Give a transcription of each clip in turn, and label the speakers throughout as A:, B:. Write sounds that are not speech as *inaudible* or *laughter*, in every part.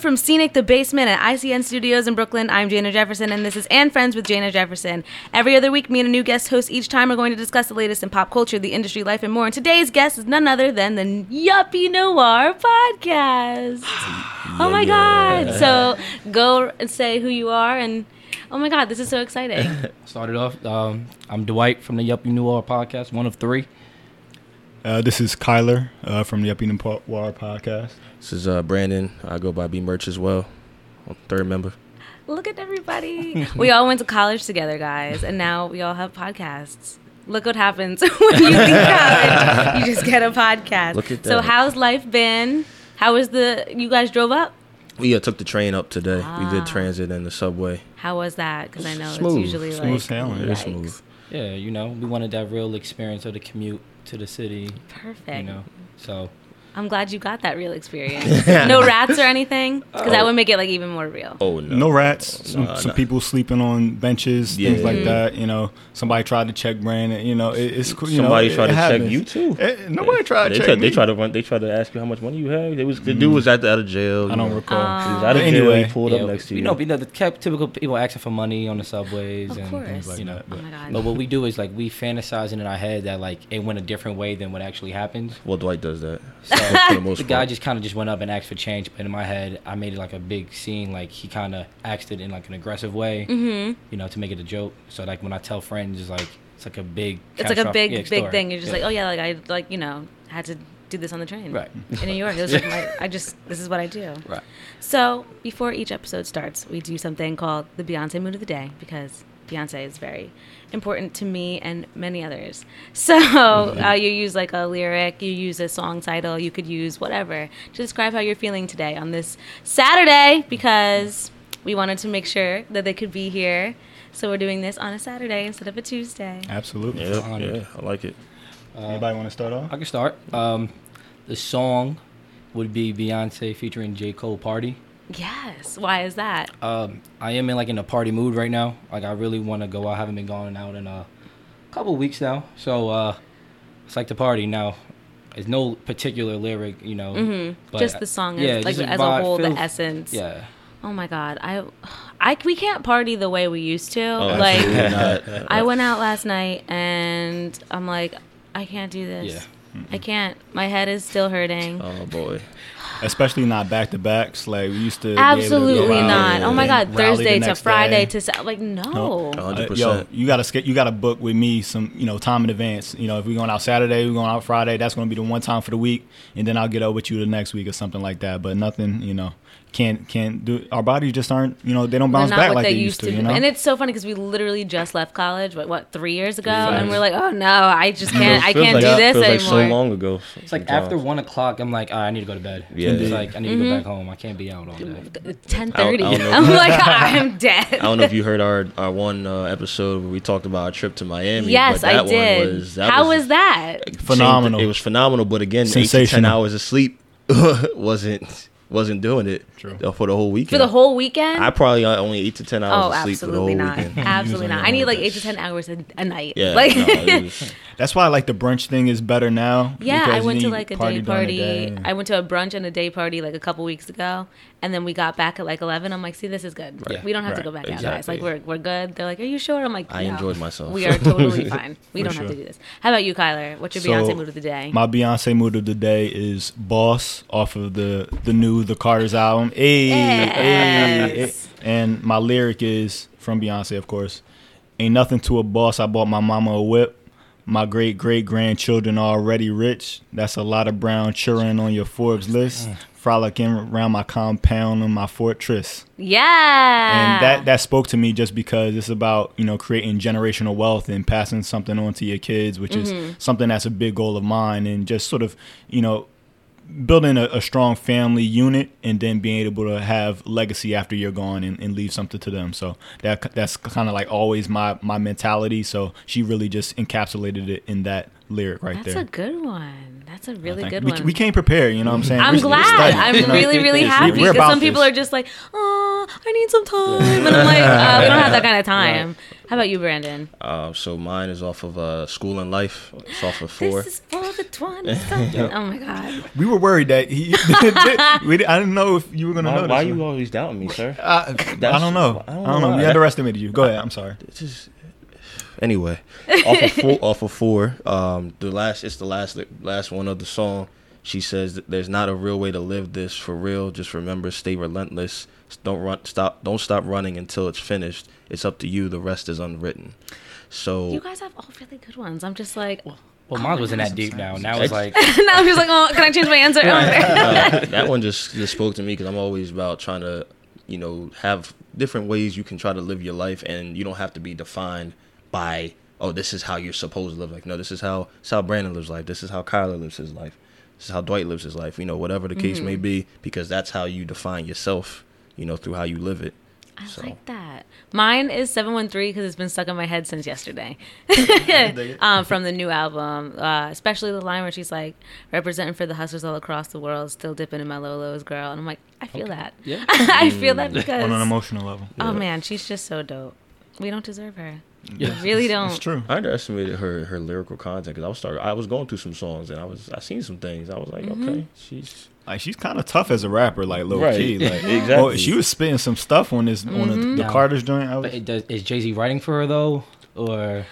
A: From Scenic the Basement at ICN Studios in Brooklyn, I'm J'na Jefferson, and this is And Friends with J'na Jefferson. Every other week, me and a new guest host each time are going to discuss the latest in pop culture, the industry, life, and more. And today's guest is none other than the Yuppie Noir podcast. oh my God. So go and say who you are, and oh my God, this is so exciting. *laughs*
B: Started off. Um, I'm Dwight from the Yuppie Noir podcast, one of three.
C: Uh, this is Kyler uh, from the Up Yuppie Noir podcast.
D: This is uh, Brandan. I go by B Merch as well. I'm third member.
A: Look at everybody. *laughs* we all went to college together, guys, and now we all have podcasts. Look what happens *laughs* when you leave college. You just get a podcast.
D: Look at that.
A: So how's life been? How was the you guys drove up?
D: We uh, took the train up today. We
A: Ah.
D: did transit and the subway.
A: How was that? Because I know
D: Smooth.
A: it's usually
C: Smooth
A: like
C: sailing.
D: Very
A: yikes.
D: smooth.
B: Yeah, you know, we wanted that real experience of the commute to the city.
A: Perfect.
B: You know, so
A: I'm glad you got that real experience. *laughs* no rats or anything, because that would make it like even more real.
D: Oh no.
C: No rats. Some,
D: Nah,
C: some
D: nah.
C: people sleeping on benches, things
D: Yeah.
C: like that. You know, somebody tried to check Brandan. You know, it, it's cool. You
D: Somebody
C: know,
D: tried
C: it
D: to check you too.
C: Eh, nobody tried to
D: they
C: check
D: tried,
C: me.
D: They tried to run. They tried to ask you how much money you had. It was the dude was at the, out of jail.
C: I don't
D: know.
C: recall.
A: Uh,
D: He was out of
C: But
D: jail.
C: anyway.
D: he pulled
B: yeah,
D: up next to you.
B: you know, you know the kept typical people asking for money on the subways
A: Of
B: and
A: course.
B: things
C: like
B: you know.
C: that,
A: Oh.
B: But what we do is like we fantasizing in our head that like it went a different way than what actually happened.
D: well, Dwight does that. *laughs*
B: So
D: the *laughs*
B: the guy just kind of just went up and asked for change, but in my head, I made it like a big scene. Like he kind of asked it in like an aggressive way,
A: mm-hmm.
B: you know, to make it a joke. So like when I tell friends, it's like it's like a big.
A: It's like a big,
B: yeah,
A: big
B: story.
A: thing. You're just
B: Yeah.
A: like, oh yeah, like I like you know had to do this on the train
B: Right.
A: in New York. It was *laughs* like my, I just this is what I do.
B: Right.
A: So before each episode starts, we do something called the Beyonce Mood of the Day because Beyonce is very important to me and many others. *laughs* So uh, you use like a lyric, you use a song title, you could use whatever to describe how you're feeling today on this Saturday because we wanted to make sure that they could be here. So we're doing this on a Saturday instead of a Tuesday.
C: Absolutely.
D: Yeah, yeah, I like it.
C: Anybody want to start off?
B: I can start. Um, the song would be Beyonce featuring J Cole "Party."
A: Yes. Why is that?
B: Um, I am in like in a party mood right now. Like I really want to go out. I haven't been going out in a couple weeks now, so uh, it's like the party now. There's no particular lyric, you know.
A: Mm-hmm.
B: but-
A: Just the song,
B: yeah,
A: is, like
B: just a
A: as a
B: vibe,
A: whole, the essence.
B: Yeah.
A: Oh my god, I, I we can't party the way we used to.
D: Oh,
A: like
D: absolutely *laughs* not.
A: I went out last night and I'm like, I can't do this.
B: Yeah.
A: I can't. My head is still hurting.
D: Oh boy.
C: Especially not back to backs. Like we used to. be able to
A: Absolutely not. Oh my god, Thursday to Friday
C: day.
A: to Sa- like no.
C: No. Uh,
D: 100%.
C: yo, you gotta sk- you gotta book with me some you know time in advance. You know, if we're going out Saturday, we're going out Friday. That's gonna be the one time for the week, and then I'll get up with you the next week or something like that. But nothing, you know, can't can't do. Our bodies just aren't. You know, they don't bounce back like
A: they
C: they used to. You know,
A: And it's so funny because we literally just left college, what, what three years ago, and we're like, oh no, I just can't, I can't
D: like-
A: do this
D: feels
A: anymore.
D: like so long ago.
B: It's like after one o'clock, I'm like, "Ah, I need to go to bed.
D: Yeah.
B: It's like I need to
A: Mm-hmm.
B: go back home. I can't be out all day.
A: Ten thirty.
D: I don't *laughs* know.
A: I'm like, I'm *laughs* dead.
D: I don't know if you heard our our one uh, episode where we talked about our trip to Miami.
A: Yes,
D: but that
A: I did.
D: One was, that
A: How
D: was,
A: was that?
C: Phenomenal.
D: It was phenomenal, but again, eight to ten hours of sleep *laughs* wasn't wasn't doing it
C: True.
D: uh, for the whole weekend.
A: For the whole weekend?
D: I probably got only eight to ten hours
A: oh,
D: of sleep for the
A: absolutely
D: whole
A: not.
D: weekend. *laughs*
A: Absolutely
C: Usually
A: not. I need like eight to ten hours a, a night.
D: Yeah,
A: like,
D: no, was- *laughs*
C: that's why I like the brunch thing is better now.
A: yeah, I went to like a
C: party
A: day party.
C: day.
A: I went to a brunch and a day party like a couple weeks ago, and then we got back at like eleven. I'm like, see, this is good.
B: Right.
A: We don't have to go back out, guys. Like we're we're good. They're like, are you sure? I'm like,
D: I enjoyed myself.
A: We are totally *laughs* fine. We
C: For
A: don't have to do this. How about you, Kyler? What's your
C: So,
A: Beyonce mood of the day?
C: My Beyonce mood of the day is "Boss" off of the the new The Carter's album. Hey, hey,
A: Yes.
C: hey. and my lyric is from Beyonce, of course. Ain't nothing to a boss. I bought my mama a whip. My great great grandchildren are already rich. That's a lot of brown children on your Forbes list. Frolicking around my compound and my fortress.
A: yeah.
C: And that that spoke to me just because it's about you know creating generational wealth and passing something on to your kids, which
A: Mm-hmm.
C: is something that's a big goal of mine, and just sort of you know building a, a strong family unit and then being able to have legacy after you're gone and, and leave something to them. So that that's kind of like always my my mentality. So she really just encapsulated it in that lyric right
A: That's
C: there.
A: That's a good one. That's a really good
C: we,
A: one.
C: we came prepared, you know what I'm saying?
A: I'm
C: We're- we're
A: glad.
C: studying,
A: I'm
C: you know?
A: really, really happy because
C: about
A: some people are just like, "Oh, I need some time," and I'm like, *laughs* uh, "We don't have that kind of time." How about you, Brandan?
D: Uh, so mine is off of uh, Schoolin' Life. It's off of four.
A: This is for the twenty *laughs* something. Oh my god.
C: We were worried that he. *laughs* we, di- I didn't know if you were gonna know.
D: Why, why you always doubting me, sir?
C: I, I don't know. I don't, know. We
D: why.
C: underestimated you. Go ahead. I'm sorry.
D: It's just anyway *laughs* off of four, off of four. Um, the last it's the last last one of the song. She says that there's not a real way to live this for real. Just remember, stay relentless. Don't run. Stop. Don't stop running until it's finished. It's up to you. The rest is unwritten. So
A: You guys have all really good ones. I'm just like,
B: Well,
A: Oh
B: mine
A: my
B: wasn't that deep now.
C: sometimes.
B: Now it's like *laughs*
A: now I'm just like, oh, can I change my answer? *laughs*
D: uh, that one just just spoke to me because I'm always about trying to, you know, have different ways you can try to live your life, and you don't have to be defined by oh, this is how you're supposed to live. Like no, this is how this is how Brandan lives life. This is how Kyler lives his life. This is how Dwight lives his life. You know, whatever the case may be, because that's how you define yourself. You know, through how you live it.
A: I
D: So.
A: like that. Mine is 713 because it's been stuck in my head since yesterday. *laughs* *laughs* um, from the new album, uh, especially the line where she's like, representing for the hustlers all across the world, still dipping in my Lolos, girl. And I'm like, I feel that.
B: yeah. *laughs*
A: I feel that because,
C: On an emotional level.
A: oh man, she's just so dope. We don't deserve her.
B: Yeah.
A: We really don't.
C: It's true.
D: I underestimated her her lyrical content because I was start I was going through some songs and I was I seen some things. I was like,
A: Mm-hmm.
D: okay, she's
C: Like she's kind of tough as a rapper, like low
D: Right.
C: key. Like, *laughs*
D: Exactly.
C: well, she was spitting some stuff on this on the,
A: Mm-hmm.
C: the
B: Now-
C: Carter's joint. I was,
B: But it does, is Jay Z writing for her though, or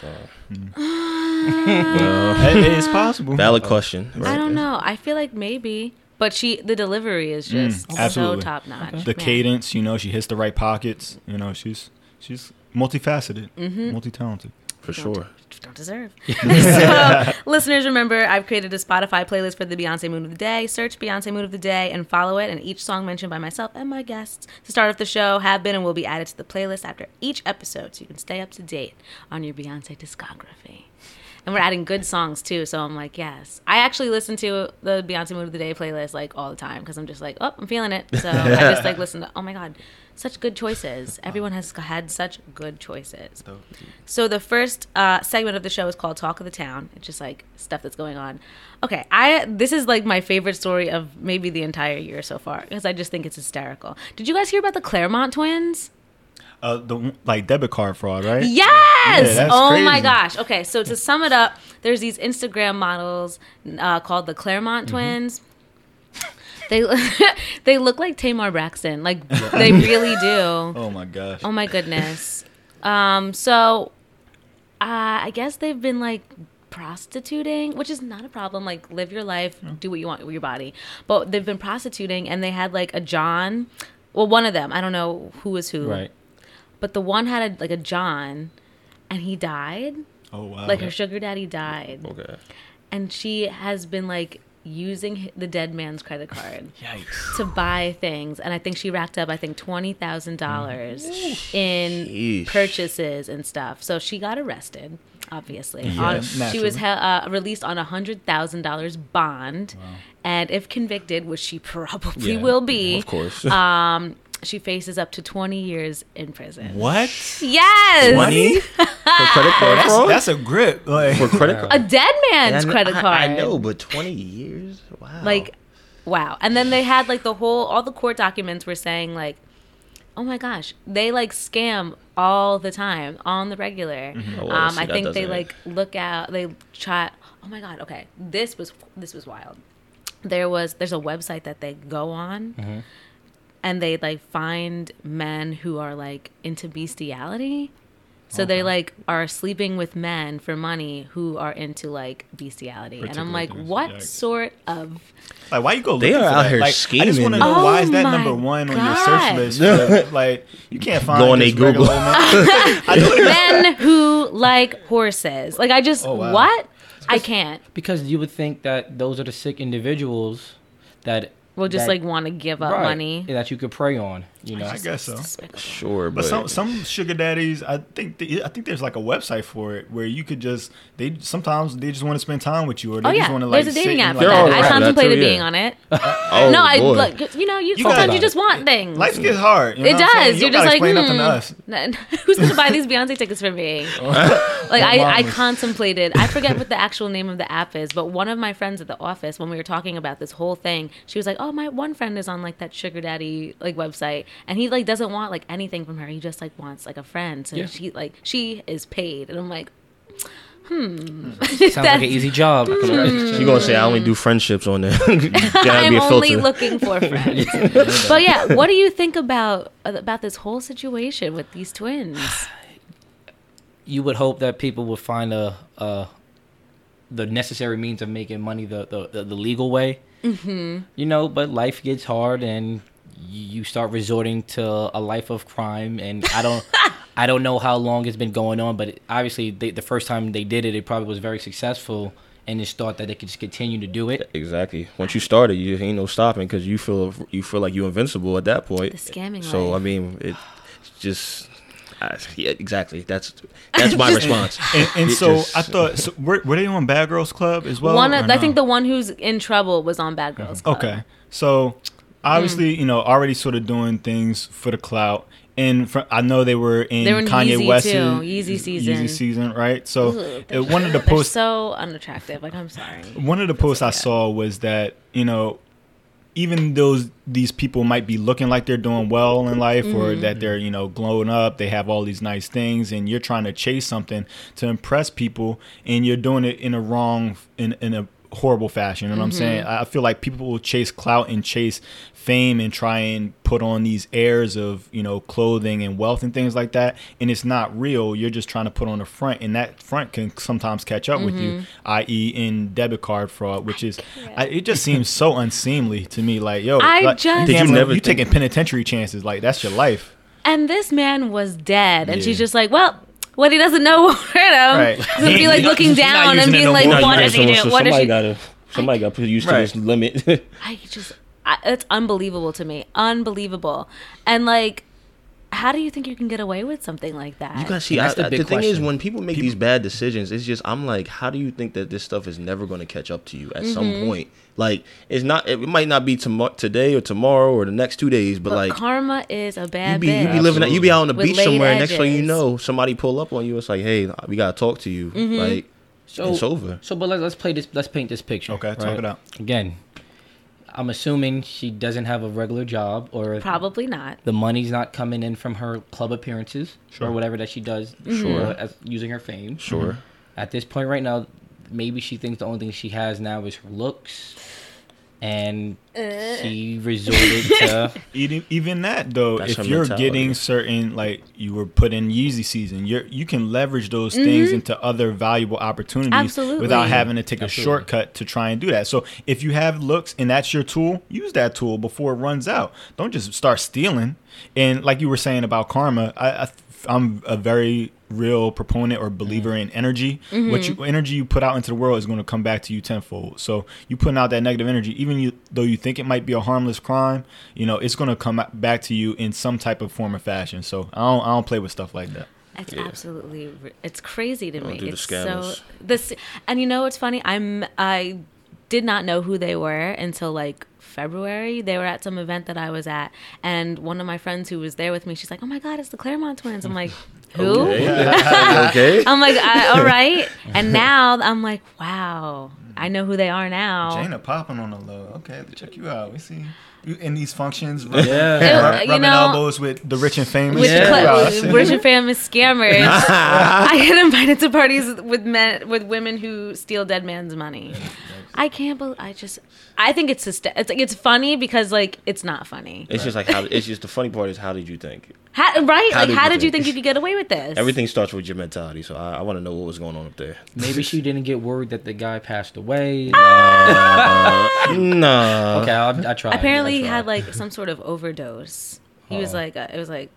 B: *laughs*
C: it- it's possible.
D: valid question.
A: I
D: right?
A: don't know. I feel like maybe. But she, the delivery is just
C: Mm, absolutely.
A: top notch.
C: the cadence, you know, she hits the right pockets. You know, she's she's multifaceted,
A: Mm-hmm.
C: multi-talented.
D: for sure.
A: don't deserve. *laughs* so, listeners, remember I've created a Spotify playlist for the Beyonce Mood of the Day. Search Beyonce Mood of the Day and follow it. And each song mentioned by myself and my guests to start off the show have been and will be added to the playlist after each episode, so you can stay up to date on your Beyonce discography. And we're adding good songs too, so I'm like, yes. I actually listen to the Beyonce Mood of the Day playlist like all the time because I'm just like, oh, I'm feeling it. So I just like *laughs* listen to. Oh my god, such good choices. Everyone has had such good choices. So the first uh, segment of the show is called Talk of the Town. It's just like stuff that's going on. Okay, I this is like my favorite story of maybe the entire year so far because I just think it's hysterical. Did you guys hear about the Clermont twins?
C: Uh, the like debit card fraud, right?
A: Yes.
C: that's
A: oh my gosh. Okay, so to sum it up, there's these Instagram models uh, called the Clermont
C: Mm-hmm.
A: twins. They *laughs* they look like Tamar Braxton. Like they really do. *laughs*
C: Oh my gosh.
A: Oh my goodness. Um, so uh, I guess they've been like prostituting, which is not a problem. Like live your life, do what you want with your body. But they've been prostituting and they had like a John. Well, one of them, I don't know who was who.
B: right?
A: But the one had a, like a John and he died.
C: Oh wow.
A: Like her sugar daddy died.
D: Okay.
A: And she has been like using the dead man's credit card *laughs*
C: Yikes.
A: to buy things and i think she racked up i think $20000 in
D: Sheesh.
A: purchases and stuff so she got arrested obviously
C: Yeah,
A: on, she was uh, released on a $100000 bond and if convicted which she probably
B: Yeah,
A: will be
D: Of course.
A: um, *laughs* she faces up to 20 years in prison
C: What?
A: yes
D: Money for credit card
C: That's,
D: fraud.
C: that's a grip. Like,
D: for credit *laughs* card.
A: a dead man's
D: I-
A: credit card
D: I, know, but twenty years. Wow.
A: like wow and then they had like the whole all the court documents were saying like oh my gosh they like scam all the time on the regular
D: Oh, well,
A: um
D: see,
A: i think they
D: doesn't-
A: like look out they try oh my god okay this was this was wild there was there's a website that they go on and they like find men who are like into bestiality so they like are sleeping with men for money who are into like bestiality and i'm like what
C: yikes.
A: sort of
C: like, why you go?
D: They are
C: for
D: out
C: that?
D: here
C: like, I just want to know why oh is
A: Oh
C: that
A: my
C: number one on your
A: God.
C: search list? for, *laughs* like, you can't find
D: Go on a Google.
C: men. *laughs* *laughs*
A: Men who like horses. Like I just
C: Oh, wow.
A: what? I can't.
B: Because you would think that those are the sick individuals that
A: will just
B: that-
A: like want to give up
B: right,
A: money.
B: that you could prey on. You know,
C: I guess so.
D: Sure,
C: But
D: but,
C: some some sugar daddies, I think th- I think there's like a website for it where you could just they sometimes they just want to spend time with you or they
A: Oh
C: just want to like
A: there's a dating app
C: like,
A: for
D: They're
A: that.
D: all
A: I
D: right for that
A: contemplated
D: too, yeah.
A: being on it. *laughs*
D: oh,
A: no, I
D: look.
A: like you know you,
C: You
A: sometimes you just want things.
C: Life gets hard. You know
A: it
C: what I'm saying?
A: does.
C: You
A: You're just like,
C: explain to
A: hmm,
C: us. *laughs*
A: who's gonna buy these Beyonce tickets for me? *laughs* like I, I contemplated. I forget what the actual name of the app is, but one of my friends at the office, when we were talking about this whole thing, she was like, "Oh, my one friend is on like that sugar daddy like website, and he like doesn't want like anything from her. He just like wants like a friend. So
B: Yeah.
A: she like she is paid, and I'm like, hmm.
B: sounds like an easy job.
D: you gonna say I only do friendships on there? *laughs* Gotta *laughs*
A: I'm only looking for *laughs* friends. but yeah, what do you think about about this whole situation with these twins? *sighs*
B: you would hope that people would find a, a the necessary means of making money the the, the, the legal way. Mm-hmm. You know, but life gets hard, and you start resorting to a life of crime. And I don't, *laughs* I don't know how long it's been going on, but obviously, they, the first time they did it, it probably was very successful, and it's thought that they could just continue to do it.
D: Exactly. Once you started, you ain't no stopping because you feel you feel like you're invincible at that point.
A: The scamming
D: So
A: life.
D: I mean, it it's just uh, yeah, exactly. That's that's my *laughs* response.
C: And, and so
D: just-
C: I thought, so were, were they on Bad Girls Club as well?
A: one,
C: or
A: of, I think the one who's in trouble was on Bad Girls Club.
C: Okay, so obviously, you know, already sort of doing things for the clout. And fr I know they were in,
A: They were in
C: Kanye West's.
A: Yeezy season.
C: Yeezy season, right? So uh, one of the posts,
A: so unattractive. Like I'm sorry.
C: one of the posts I
A: okay.
C: saw was that you know, even those these people might be looking like they're doing well in life, or
A: Mm-hmm.
C: that they're you know glowing up, they have all these nice things, and you're trying to chase something to impress people, and you're doing it in a wrong in in a horrible fashion. You know what I'm saying?
A: Mm-hmm.
C: I I feel like people will chase clout and chase fame and try and put on these airs of you know clothing and wealth and things like that and it's not real you're just trying to put on a front and that front can sometimes catch up with you
A: Mm-hmm.
C: i.e in debit card fraud which is I, it just seems so unseemly to me like yo
A: I
C: like,
A: just-
C: you
A: Did you
D: never
C: you
D: think-
C: taking penitentiary chances like that's your life
A: And this man was dead, and
C: Yeah.
A: she's just like, well. What he doesn't know *laughs* hurt him.
C: Right.
A: He's gonna be like
C: He's
A: looking down and being
C: no
A: like,
C: more.
D: No, you
A: "What does he do?
D: so
A: What does
D: somebody
A: she?"
D: gotta somebody got put used
C: Right.
D: to this limit. *laughs*
A: I just, I, it's unbelievable to me, unbelievable. And like, how do you think you can get away with something like that?
D: You guys see,
B: That's
D: I,
B: the
D: I- the thing is, when people make these bad decisions, it's just I'm like, how do you think that this stuff is never going to catch up to you at some
A: Mm-hmm.
D: point? Like, it's not. It might not be tomo- today or tomorrow or the next two days, but,
A: but
D: like.
A: karma is a
D: You
A: bad
D: be, you be living that you be out on the
A: With
D: beach
A: laid
D: somewhere and next thing you know somebody pull up on you it's like hey we gotta talk to you
A: Mm-hmm.
D: like
B: So
D: it's over
B: So, but let's, let's play this. Let's paint this picture.
C: Okay, talk
B: right?
C: it out.
B: Again, I'm assuming she doesn't have a regular job, or
A: Probably not.
B: the money's not coming in from her club appearances
C: Sure.
B: or whatever that she does.
D: Sure.
B: uh, as, using her fame.
D: sure
B: At this point right now, maybe she thinks the only thing she has now is her looks, and
A: Uh.
B: she resorted to. *laughs*
C: even even that though
D: That's
C: if you're
D: mentality.
C: getting certain like you were put in Yeezy season you're you can leverage those things into other valuable opportunities
A: Mm-hmm. Absolutely.
C: without having to take a shortcut to try and do that so if you have looks and that's your tool use that tool before it runs out don't just start stealing and like you were saying about karma I, I I'm a very real proponent or believer mm-hmm. in energy. Mm-hmm. What you energy you put out into the world is going to come back to you tenfold. So you putting out that negative energy, even you though you think it might be a harmless crime, you know it's going to come back to you in some type of form or fashion. So I don't I don't play with stuff like that.
A: It's absolutely it's crazy to
D: Don't
A: me.
D: do the
A: so this and you know what's funny? I'm I did not know who they were until like February. They were at some event that I was at and one of my friends who was there with me, she's like, "Oh my god, it's the Clermont twins." I'm like, *laughs* "Who?"
D: okay *laughs* *laughs* okay
A: I'm like, I, "All right." And now I'm like, "Wow, I know who they are now."
C: J'na popping on the low. Okay, check you out. We see you in these functions.
B: Yeah. *laughs*
A: Ew, you
C: rubbing
A: know-
C: elbows with the rich and famous.
A: with
B: Yeah.
C: Check you out. I
A: cl- rich and famous scammers. *laughs* I get invited to parties with men with women who steal dead man's money. I can't believe. I just. I think it's just. It's like it's funny because like it's not funny.
D: it's just like how it's just the funny part is how did you think
A: How, right?
D: How
A: like
D: did
A: how
D: you
A: did you
D: think?
A: think you could get away with this?
D: everything starts with your mentality so I, I want to know what was going on up there
B: Maybe *laughs* she didn't get word that the guy passed away.
D: Uh, *laughs* *laughs* no
B: okay, I, I tried.
A: Apparently,
B: I
A: he had like some sort of overdose. He was
B: Oh.
A: like, uh, it was like,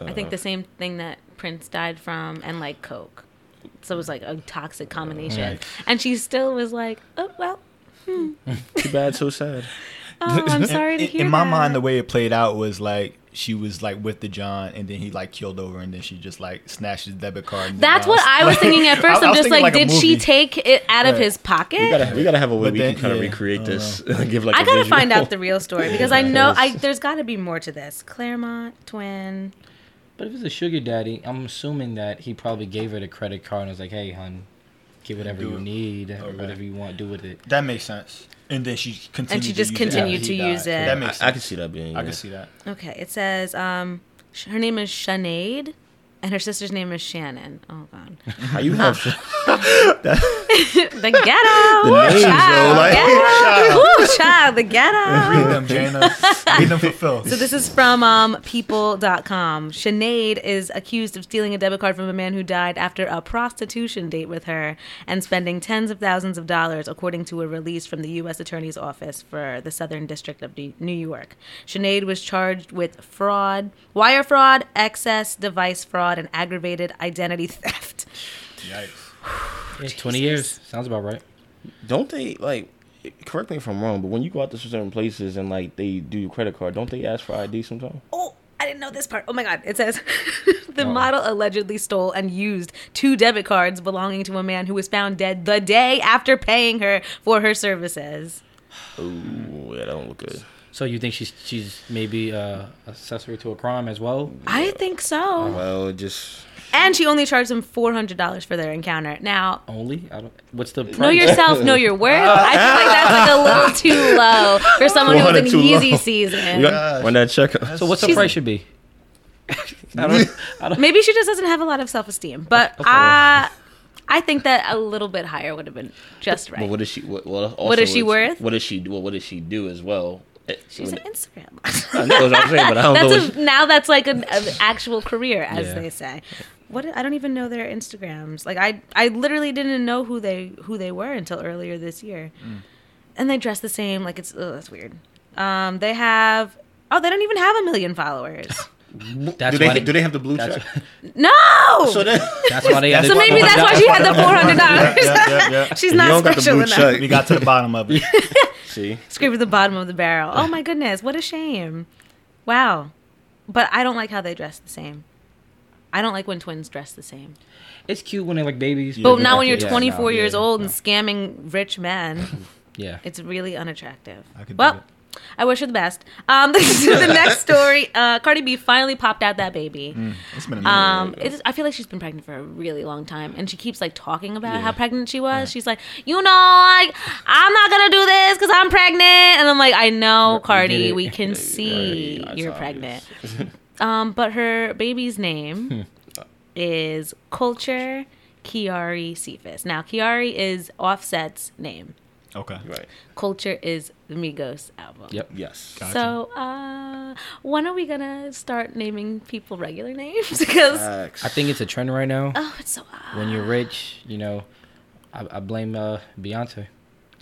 A: I think
D: Uh.
A: the same thing that Prince died from, and like coke. So it was like a toxic combination.
B: Right.
A: And she still was like, oh well.
D: too bad so sad
A: Oh, I'm *laughs* sorry to
C: in,
A: hear
C: in my
A: that.
C: mind, the way it played out was like she was like with the John, and then he like killed over, and then she just like snatched his debit card. and
A: That's what. I was thinking at *laughs* first.
C: I- I
A: I'm
C: was
A: just
C: thinking
A: like, did she take it out of his pocket?
D: We gotta we gotta have a way
C: But
D: we
C: then-
D: can kind of recreate this. Uh-huh. *laughs* Give like
A: I
D: a
A: gotta
D: visual.
A: find out the *laughs* real story because I know I there's got to be more to this. Clermont twin.
B: But if it's a sugar daddy, I'm assuming that he probably gave her the credit card and was like, "Hey, hon, get whatever
C: Do
B: you
C: it.
B: need, or
C: Okay.
B: whatever you want, do with it."
C: That makes sense. And then she continued.
A: And she
C: to
A: just
C: use
A: continued
C: after
A: to
C: he died.
A: use it.
C: That makes
D: I, I can see that being.
C: I
D: yeah.
C: can see that.
A: Okay, it says um, her name is Sinead, and her sister's name is Shannon. Oh God, *laughs*
D: How you have *laughs*
A: the *laughs* ghetto.
D: The names,
A: child,
D: though, like-
A: ghetto. Woo, child, the ghetto.
C: Read them, J'na. Read them for Phil.
A: So this is from um, people.com. Sinead is accused of stealing a debit card from a man who died after a prostitution date with her and spending tens of thousands of dollars, according to a release from the U.S. Attorney's Office for the Southern District of New New York. Sinead was charged with fraud, wire fraud, access device fraud, and aggravated identity *laughs* theft.
C: Yikes.
B: Yeah, Twenty years sounds about right.
D: don't they like? Correct me if I'm wrong, but when you go out to certain places and like they do your credit card, don't they ask for ID sometimes?
A: Oh, I didn't know this part. Oh my God. It says *laughs* the
B: Oh.
A: model allegedly stole and used two debit cards belonging to a man who was found dead the day after paying her for her services.
D: Ooh, yeah, that don't look good.
B: So you think she's she's maybe uh, accessory to a crime as well?
A: I think so.
D: Well, just
A: And she only charged him $400 for their encounter. Now,
B: Only? I don't. What's the price?
A: know yourself, know your worth. I feel like that's like a little *laughs* too low for someone who was in
D: 400 too low.
A: Yeezy season.
D: you got, that check.
B: So what's the
A: She's-
B: price should be? *laughs* I don't. I don't.
A: Maybe she just doesn't have a lot of self esteem. But I, I think that a little bit higher would have been just right.
D: But what is she? What, well, also
A: What is she worth?
D: What does she? Well, what does she do as well? It-
A: She's an Instagram. *laughs*
D: I know what I'm saying, but I don't
A: that's a, now that's like an, an actual career, as
B: Yeah.
A: they say. What I don't even know their Instagrams. Like I, I literally didn't know who they who they were until earlier this year,
B: Mm.
A: and they dress the same. Like it's ugh, that's weird. Um, they have oh, they don't even have a million followers. *laughs*
B: That's
D: do
B: why
D: they, do they have the blue
B: that's,
D: check? *laughs*
A: No.
D: So then,
B: that's why they. had
A: So
B: the-
A: maybe that's why she had the four hundred dollars.
C: Yeah, yeah, yeah. *laughs*
A: She's
D: you
A: not
D: don't got the
A: special
D: blue
A: enough.
D: check.
C: We got to the bottom of it. *laughs*
D: See,
A: Scrape at the bottom of the barrel. Oh my goodness, what a shame. Wow. But I don't like how they dress the same. I don't like when twins dress the same.
B: It's cute when they're like babies.
C: Yeah,
A: But
C: but
A: now when you're
C: no,
A: 24 years
C: yeah,
A: old
C: no.
A: and scamming rich men,
B: Yeah.
A: it's really unattractive.
C: I could do
A: well,
C: it.
A: I wish her the best. Um, *laughs* the next story, uh, Cardi B finally popped out that baby.
C: Mm, it's been a minute.
A: Um, it's, I feel like she's been pregnant for a really long time, and she keeps like talking about how pregnant she was. She's like, you know, like I'm not gonna do this because I'm pregnant, and I'm like, I know,
B: did
A: Cardi,
B: it.
A: we *laughs* can see
D: Right,
A: you're pregnant. *laughs* um, but her baby's name is Culture Kiari Cephas. Now, Kiari is Offset's name.
C: Okay.
D: right?
A: Culture is the Migos album.
B: Yep.
D: Yes.
C: Gotcha.
A: So, uh, when are we gonna start naming people regular names? *laughs* because
B: I think it's a trend right now.
A: oh, it's so odd.
B: When you're rich, you know, I, I blame uh, Beyonce.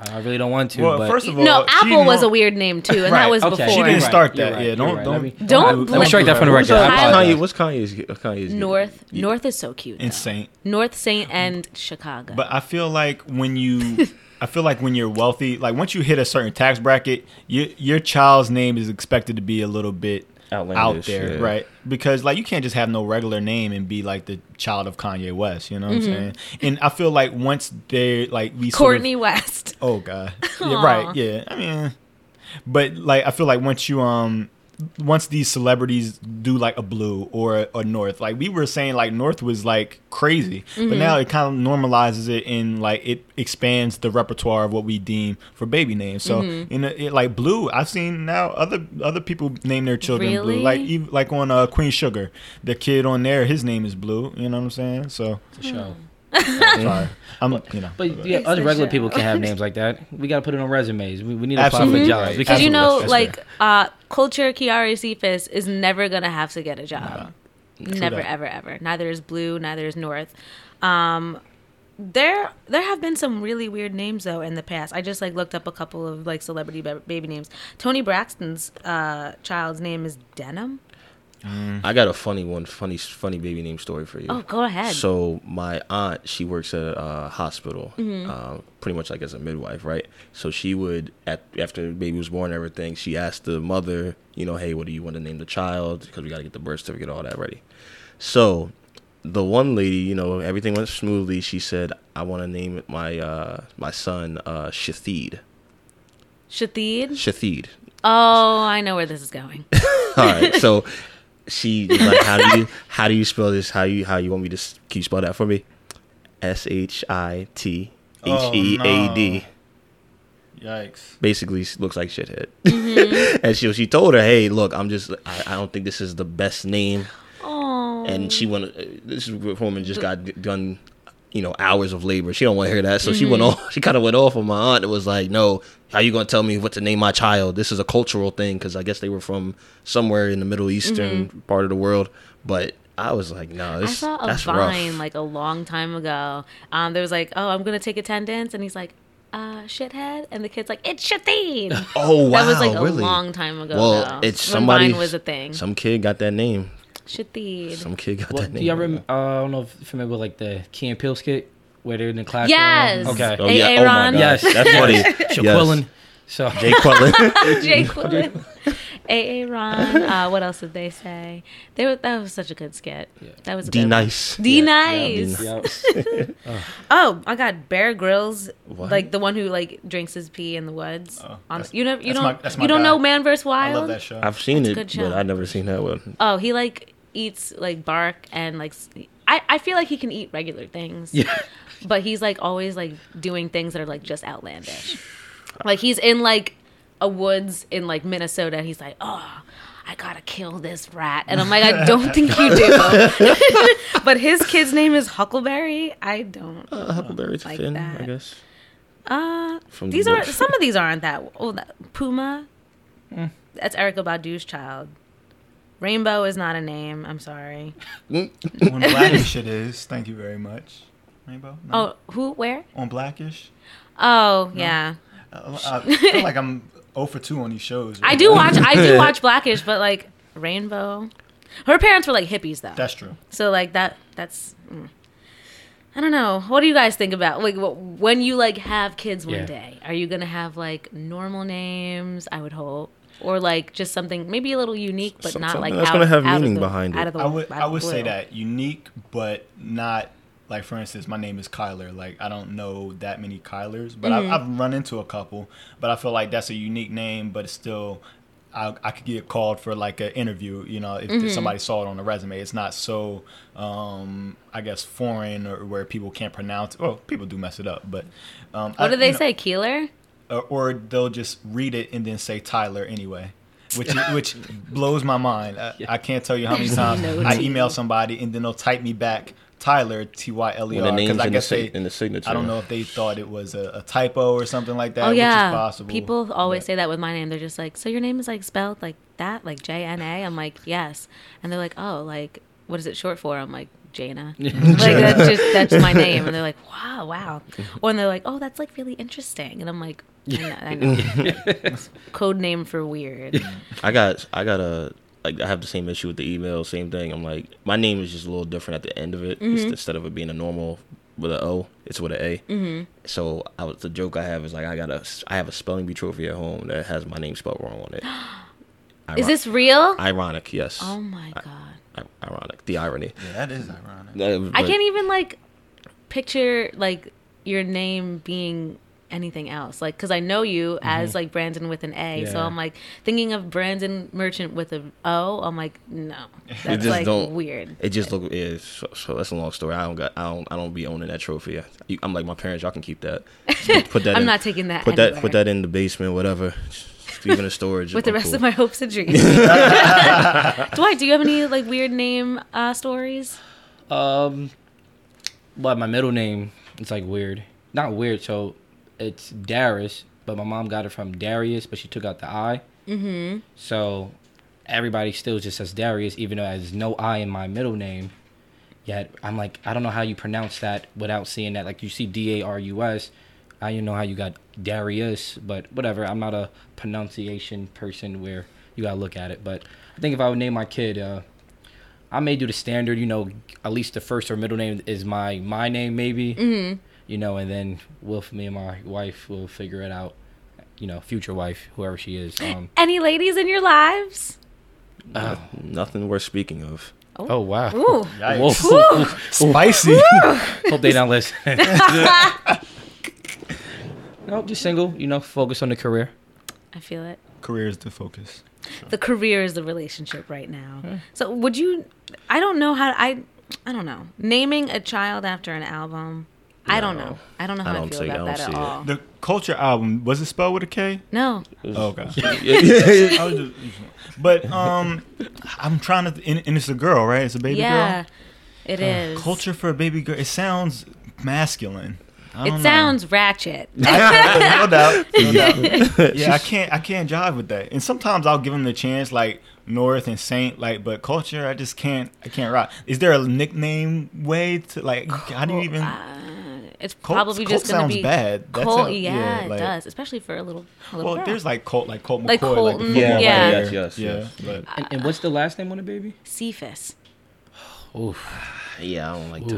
B: I I really don't want to.
C: Well,
B: but
C: first of all,
A: no, Apple was a weird name too, and that was
B: okay.
A: before.
C: She didn't start that.
B: right,
C: yeah,
B: you're
C: don't
B: right.
C: don't
B: Let me-
A: Don't
B: Let me strike that from the record. I
A: I-
D: Kanye? What's Kanye's? Kanye's
A: North,
D: Yeah.
A: North is so cute. though.
C: insane.
A: North Saint and Chicago.
C: But I feel like when you, *laughs* I feel like when you're wealthy, like once you hit a certain tax bracket, your your child's name is expected to be a little bit out there,
D: yeah.
C: right? Because like you can't just have no regular name and be like the child of Kanye West. You know what I'm saying? And I feel like once they like we sort of-
A: Courtney West.
C: Oh God. Yeah, right. *laughs* Yeah. I mean, but like I feel like once you um once these celebrities do like a blue or a, north, like we were saying, like north was like crazy, but now it kind of normalizes it and like it expands the repertoire of what we deem for baby names. So in a, it, like blue, I've seen now other other people name their children
A: Really?
C: blue, like even, like on uh, Queen Sugar, the kid on there, his name is blue. You know what I'm saying? So
B: It's a show.
C: Sorry, I'm you know.
B: But yeah, other
A: a
B: regular people can have *laughs* names like that. We got to put it on resumes. We, we need to apply
C: Absolutely.
B: for
C: Mhm.
B: jobs.
A: Because
B: can't-
A: you know,
C: That's
A: like uh, Culture Kiari Cephas is never gonna have to get a job.
C: True
A: never,
C: that.
A: ever, ever. Neither is Blue. Neither is North. Um, there, there have been some really weird names though in the past. I just like looked up a couple of like celebrity ba- baby names. Toni Braxton's uh, child's name is Denim.
D: I got a funny one, funny funny baby name story for you.
A: Oh, go ahead.
D: So my aunt, she works at a hospital,
A: Mm-hmm.
D: uh, pretty much like as a midwife, right? So she would, at after the baby was born, and everything, she asked the mother, you know, hey, what do you want to name the child? Because we got to get the birth certificate, all that ready. So the one lady, you know, everything went smoothly. She said, I want to name my uh, my son uh, Shathid.
A: Shathid?
D: Shathid.
A: Oh, I know where this is going. *laughs*
D: All right. So *laughs* she was like, "How do you *laughs* how do you spell this? How you how you want me to s- can you spell that for me? S H I T H E A D.
C: Yikes.
D: Basically, s- looks like shithead.
A: Mm-hmm. *laughs*
D: and she she told her, "Hey, look, I'm just I, I don't think this is the best name."
A: Oh.
D: And she went. uh, This woman just got d- done. You know, hours of labor. She don't want to hear that, so she
A: Mm-hmm.
D: went off. *laughs* She kind of went off on my aunt. It was like, "No, how you gonna tell me what to name my child? This is a cultural thing because I guess they were from somewhere in the Middle Eastern part of the world." But I was like, "No,
A: Mm-hmm. I saw a
D: that's
A: vine
D: rough."
A: like a long time ago. Um, there was like, oh, I'm gonna take attendance, and he's like, uh, shithead, and the kid's like, it's Shathid. *laughs*
D: oh wow,
A: that was like a
D: really?
A: long time ago.
D: Well,
A: though,
D: it's somebody.
A: Was a thing.
D: Some kid got that name.
A: Shathid.
D: Some kid got
B: Well,
D: that
B: do
D: name.
B: y'all rem- uh, I don't know if you're familiar with like the Key and Peele skit where they're in the classroom.
A: Yes.
B: Okay.
D: Oh
A: A-
D: yeah.
A: A-
D: Oh my
A: Ron?
D: god.
B: Yes.
D: That's funny.
B: Shaquillin. So
D: Jay Quellen. *laughs*
A: Jay *laughs* Quillen. A. A. Ron. Uh, what else did they say? They were, that was such a good skit. That was a
D: D
A: good one.
D: nice.
A: D nice.
B: yeah. *laughs*
A: Oh, I got Bear Grylls,
D: What?
A: like the one who like drinks his pee in the woods.
C: Oh,
A: on, you know, you don't,
C: my- my
A: you don't know Man vs Wild.
C: I love that show.
D: I've seen
A: That's
D: it,
A: good show.
D: but I've never seen that one.
A: Oh, he like eats like bark and like I, I feel like he can eat regular things.
B: Yeah.
A: But he's like always like doing things that are like just outlandish. Like he's in like a woods in like Minnesota and he's like, "Oh, I got to kill this rat." And I'm like, "I don't *laughs* think you do." *laughs* but his kid's name is Huckleberry. I don't.
D: Uh, Huckleberry
A: Like
D: Finn,
A: that.
D: I guess.
A: Uh,
D: From
A: these
D: the
A: are some of these aren't that. Oh, that Puma. That's Erykah Badu's child. Rainbow is not a name. I'm sorry. *laughs*
C: On Blackish it is. *laughs* Thank you very much. Rainbow? No?
A: Oh, who? Where?
C: On Blackish?
A: Oh, yeah.
C: Uh, I feel like I'm 0 for 2 on these shows.
A: I do watch. I do *laughs* watch Blackish, but like Rainbow. Her parents were like hippies though,
C: That's true.
A: so like that. That's. mm. I don't know. What do you guys think about like when you like have kids one
B: Yeah.
A: day? Are you gonna have like normal names? I would hope, or like just something maybe a little unique, but
D: Some-
A: not like
D: that's
A: out,
D: gonna have
A: out of
D: meaning
A: the-
D: behind it.
A: out of the-
C: I would I would say that unique, but not like for instance, my name is Kyler. Like I don't know that many Kylers, but
A: Mm-hmm.
C: I've, I've run into a couple. But I feel like that's a unique name, but it's still. I, I could get called for like an interview, you know, if
A: Mm-hmm.
C: somebody saw it on the resume. It's not so, um, I guess, foreign or where people can't pronounce. Well, people do mess it up, but um,
A: What
C: I-
A: do they
C: you know,
A: say, Keeler?
C: Or, or they'll just read it and then say Tyler anyway, which which blows my mind. I, I can't tell you how many *laughs* times
A: No
C: I
A: T.
C: email somebody and then they'll type me back Tyler T Y L E
D: When the
C: R
D: name's
C: because I
D: in the,
C: guess they
D: in the signature.
C: I don't know if they thought it was a, a typo or something like that,
A: oh yeah,
C: which is possible.
A: people always
C: But-
A: say that with my name. They're just like, "So your name is like spelled like that, like J N A?" I'm like, "Yes," and they're like, "Oh, like what is it short for?" I'm like, "J'na." *laughs* like that's just that's my name, and they're like, "Wow, wow," or and they're like, "Oh, that's like really interesting," and I'm like, "I know, I know. *laughs* *laughs* code name for weird."
D: I got I got a like I have the same issue with the email, same thing. I'm like my name is just a little different at the end of it.
A: Mm-hmm.
D: instead of it being a normal with an O, it's with an A. Mm-hmm. So I was the joke I have is like I got a I have a spelling bee trophy at home that has my name spelled wrong on it. *gasps*
A: Is
D: Iron-
A: this real?
D: ironic? Yes.
A: oh my god.
D: I- ironic. The irony.
C: Yeah, that is ironic.
D: Uh,
A: I can't even like picture like your name being anything else like because i know you as like brandan with an a so i'm like thinking of brandon merchant with an o i'm like no that's
D: just
A: like
D: don't-
A: weird
D: It just look is so, so that's a long story. I don't got I don't I don't be owning that trophy. I'm like my parents. Y'all can keep that. *laughs* Put that.
A: i'm
D: in,
A: not taking that
D: Put that. Put that in the basement. Whatever. Just leave it in storage.
A: with the rest
D: cool.
A: of my hopes and dreams *laughs* dwight do you have any like weird name uh stories
B: Um, but my middle name it's like weird. Not weird. So it's Darius, but my mom got it from Darius, but she took out the I. Mm-hmm. So everybody still just says Darius, even though there's no I in my middle name. Yet I'm like, I don't know how you pronounce that without seeing that. Like you see D A R U S. I don't know how you got Darius, but whatever. I'm not a pronunciation person where you gotta look at it. But I think if I would name my kid, uh, I may do the standard. You know, at least the first or middle name is my my name, maybe.
A: Mm-hmm.
B: You know, and then we'll me and my wife will figure it out. You know, future wife, whoever she is. Um,
A: Any ladies in your lives?
B: uh,
D: Nothing worth speaking of.
B: oh wow.
A: Ooh. *laughs*
B: Whoa. *laughs*
C: Spicy.
B: Hope they don't listen. *laughs* no, just single. You know, focus on the career.
A: I feel it.
C: Career is the focus.
A: The career is the relationship right now. So would you? I don't know how. I I don't know. Naming a child after an album. I don't know. I don't know how I,
D: don't
A: feel
D: see- I
A: about
D: don't
A: that at
D: see it.
A: all.
C: The Culture album was it spelled with a K?
A: No.
C: Oh, god. *laughs*
D: yeah. *laughs*
C: I was just- but um, I'm trying to, and, and it's a girl, right? It's a baby girl?
A: yeah,
C: girl.
A: it is.
C: Culture for a baby girl. It sounds masculine. I
A: It
C: know.
A: sounds ratchet. *laughs*
C: no doubt. No *laughs* doubt. Yeah, I can't. I can't jive with that. And sometimes I'll give them the chance, like North and Saint, like. But culture, I just can't. I can't rock. Is there a nickname way to like? How do you even?
A: Uh, it's
C: Colt-
A: probably
C: Colt
A: just gonna
C: sounds
A: be
C: bad. That
A: Colt.
C: sound-
A: yeah,
C: yeah,
A: it does, especially for a little. A little
C: Well,
A: girl.
C: there's like Colt, like Colt McCoy,
A: Like
C: like,
A: Colton,
C: the football
A: yeah.
D: Yes, yes,
C: yeah.
D: yes.
C: But
B: And, and what's the last name on the baby?
A: Cephas.
B: Oof.
D: Yeah, I don't like that.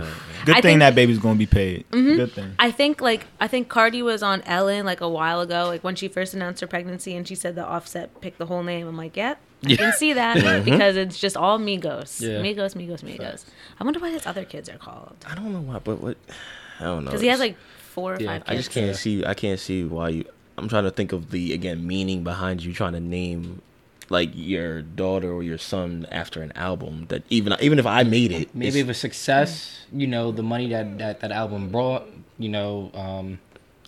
C: good
A: I
C: thing
A: think-
C: that baby's gonna be paid.
A: Mm-hmm.
C: Good thing.
A: I think like I think Cardi was on Ellen like a while ago, like when she first announced her pregnancy, and she said the Offset picked the whole name. I'm like, yep, I can see that *laughs* because it's just all Migos,
B: Yeah.
A: Migos, Migos, Migos. I wonder what his other kids are called
D: I don't know why, but what? I don't know.
A: because he has like four or
B: Yeah,
A: five
D: I just can't see. I can't see why you. I'm trying to think of the again meaning behind you trying to name like your daughter or your son after an album that even even if I made it,
B: Maybe
D: it's-
B: if a success, you know, the money that that, that album brought, you know, um,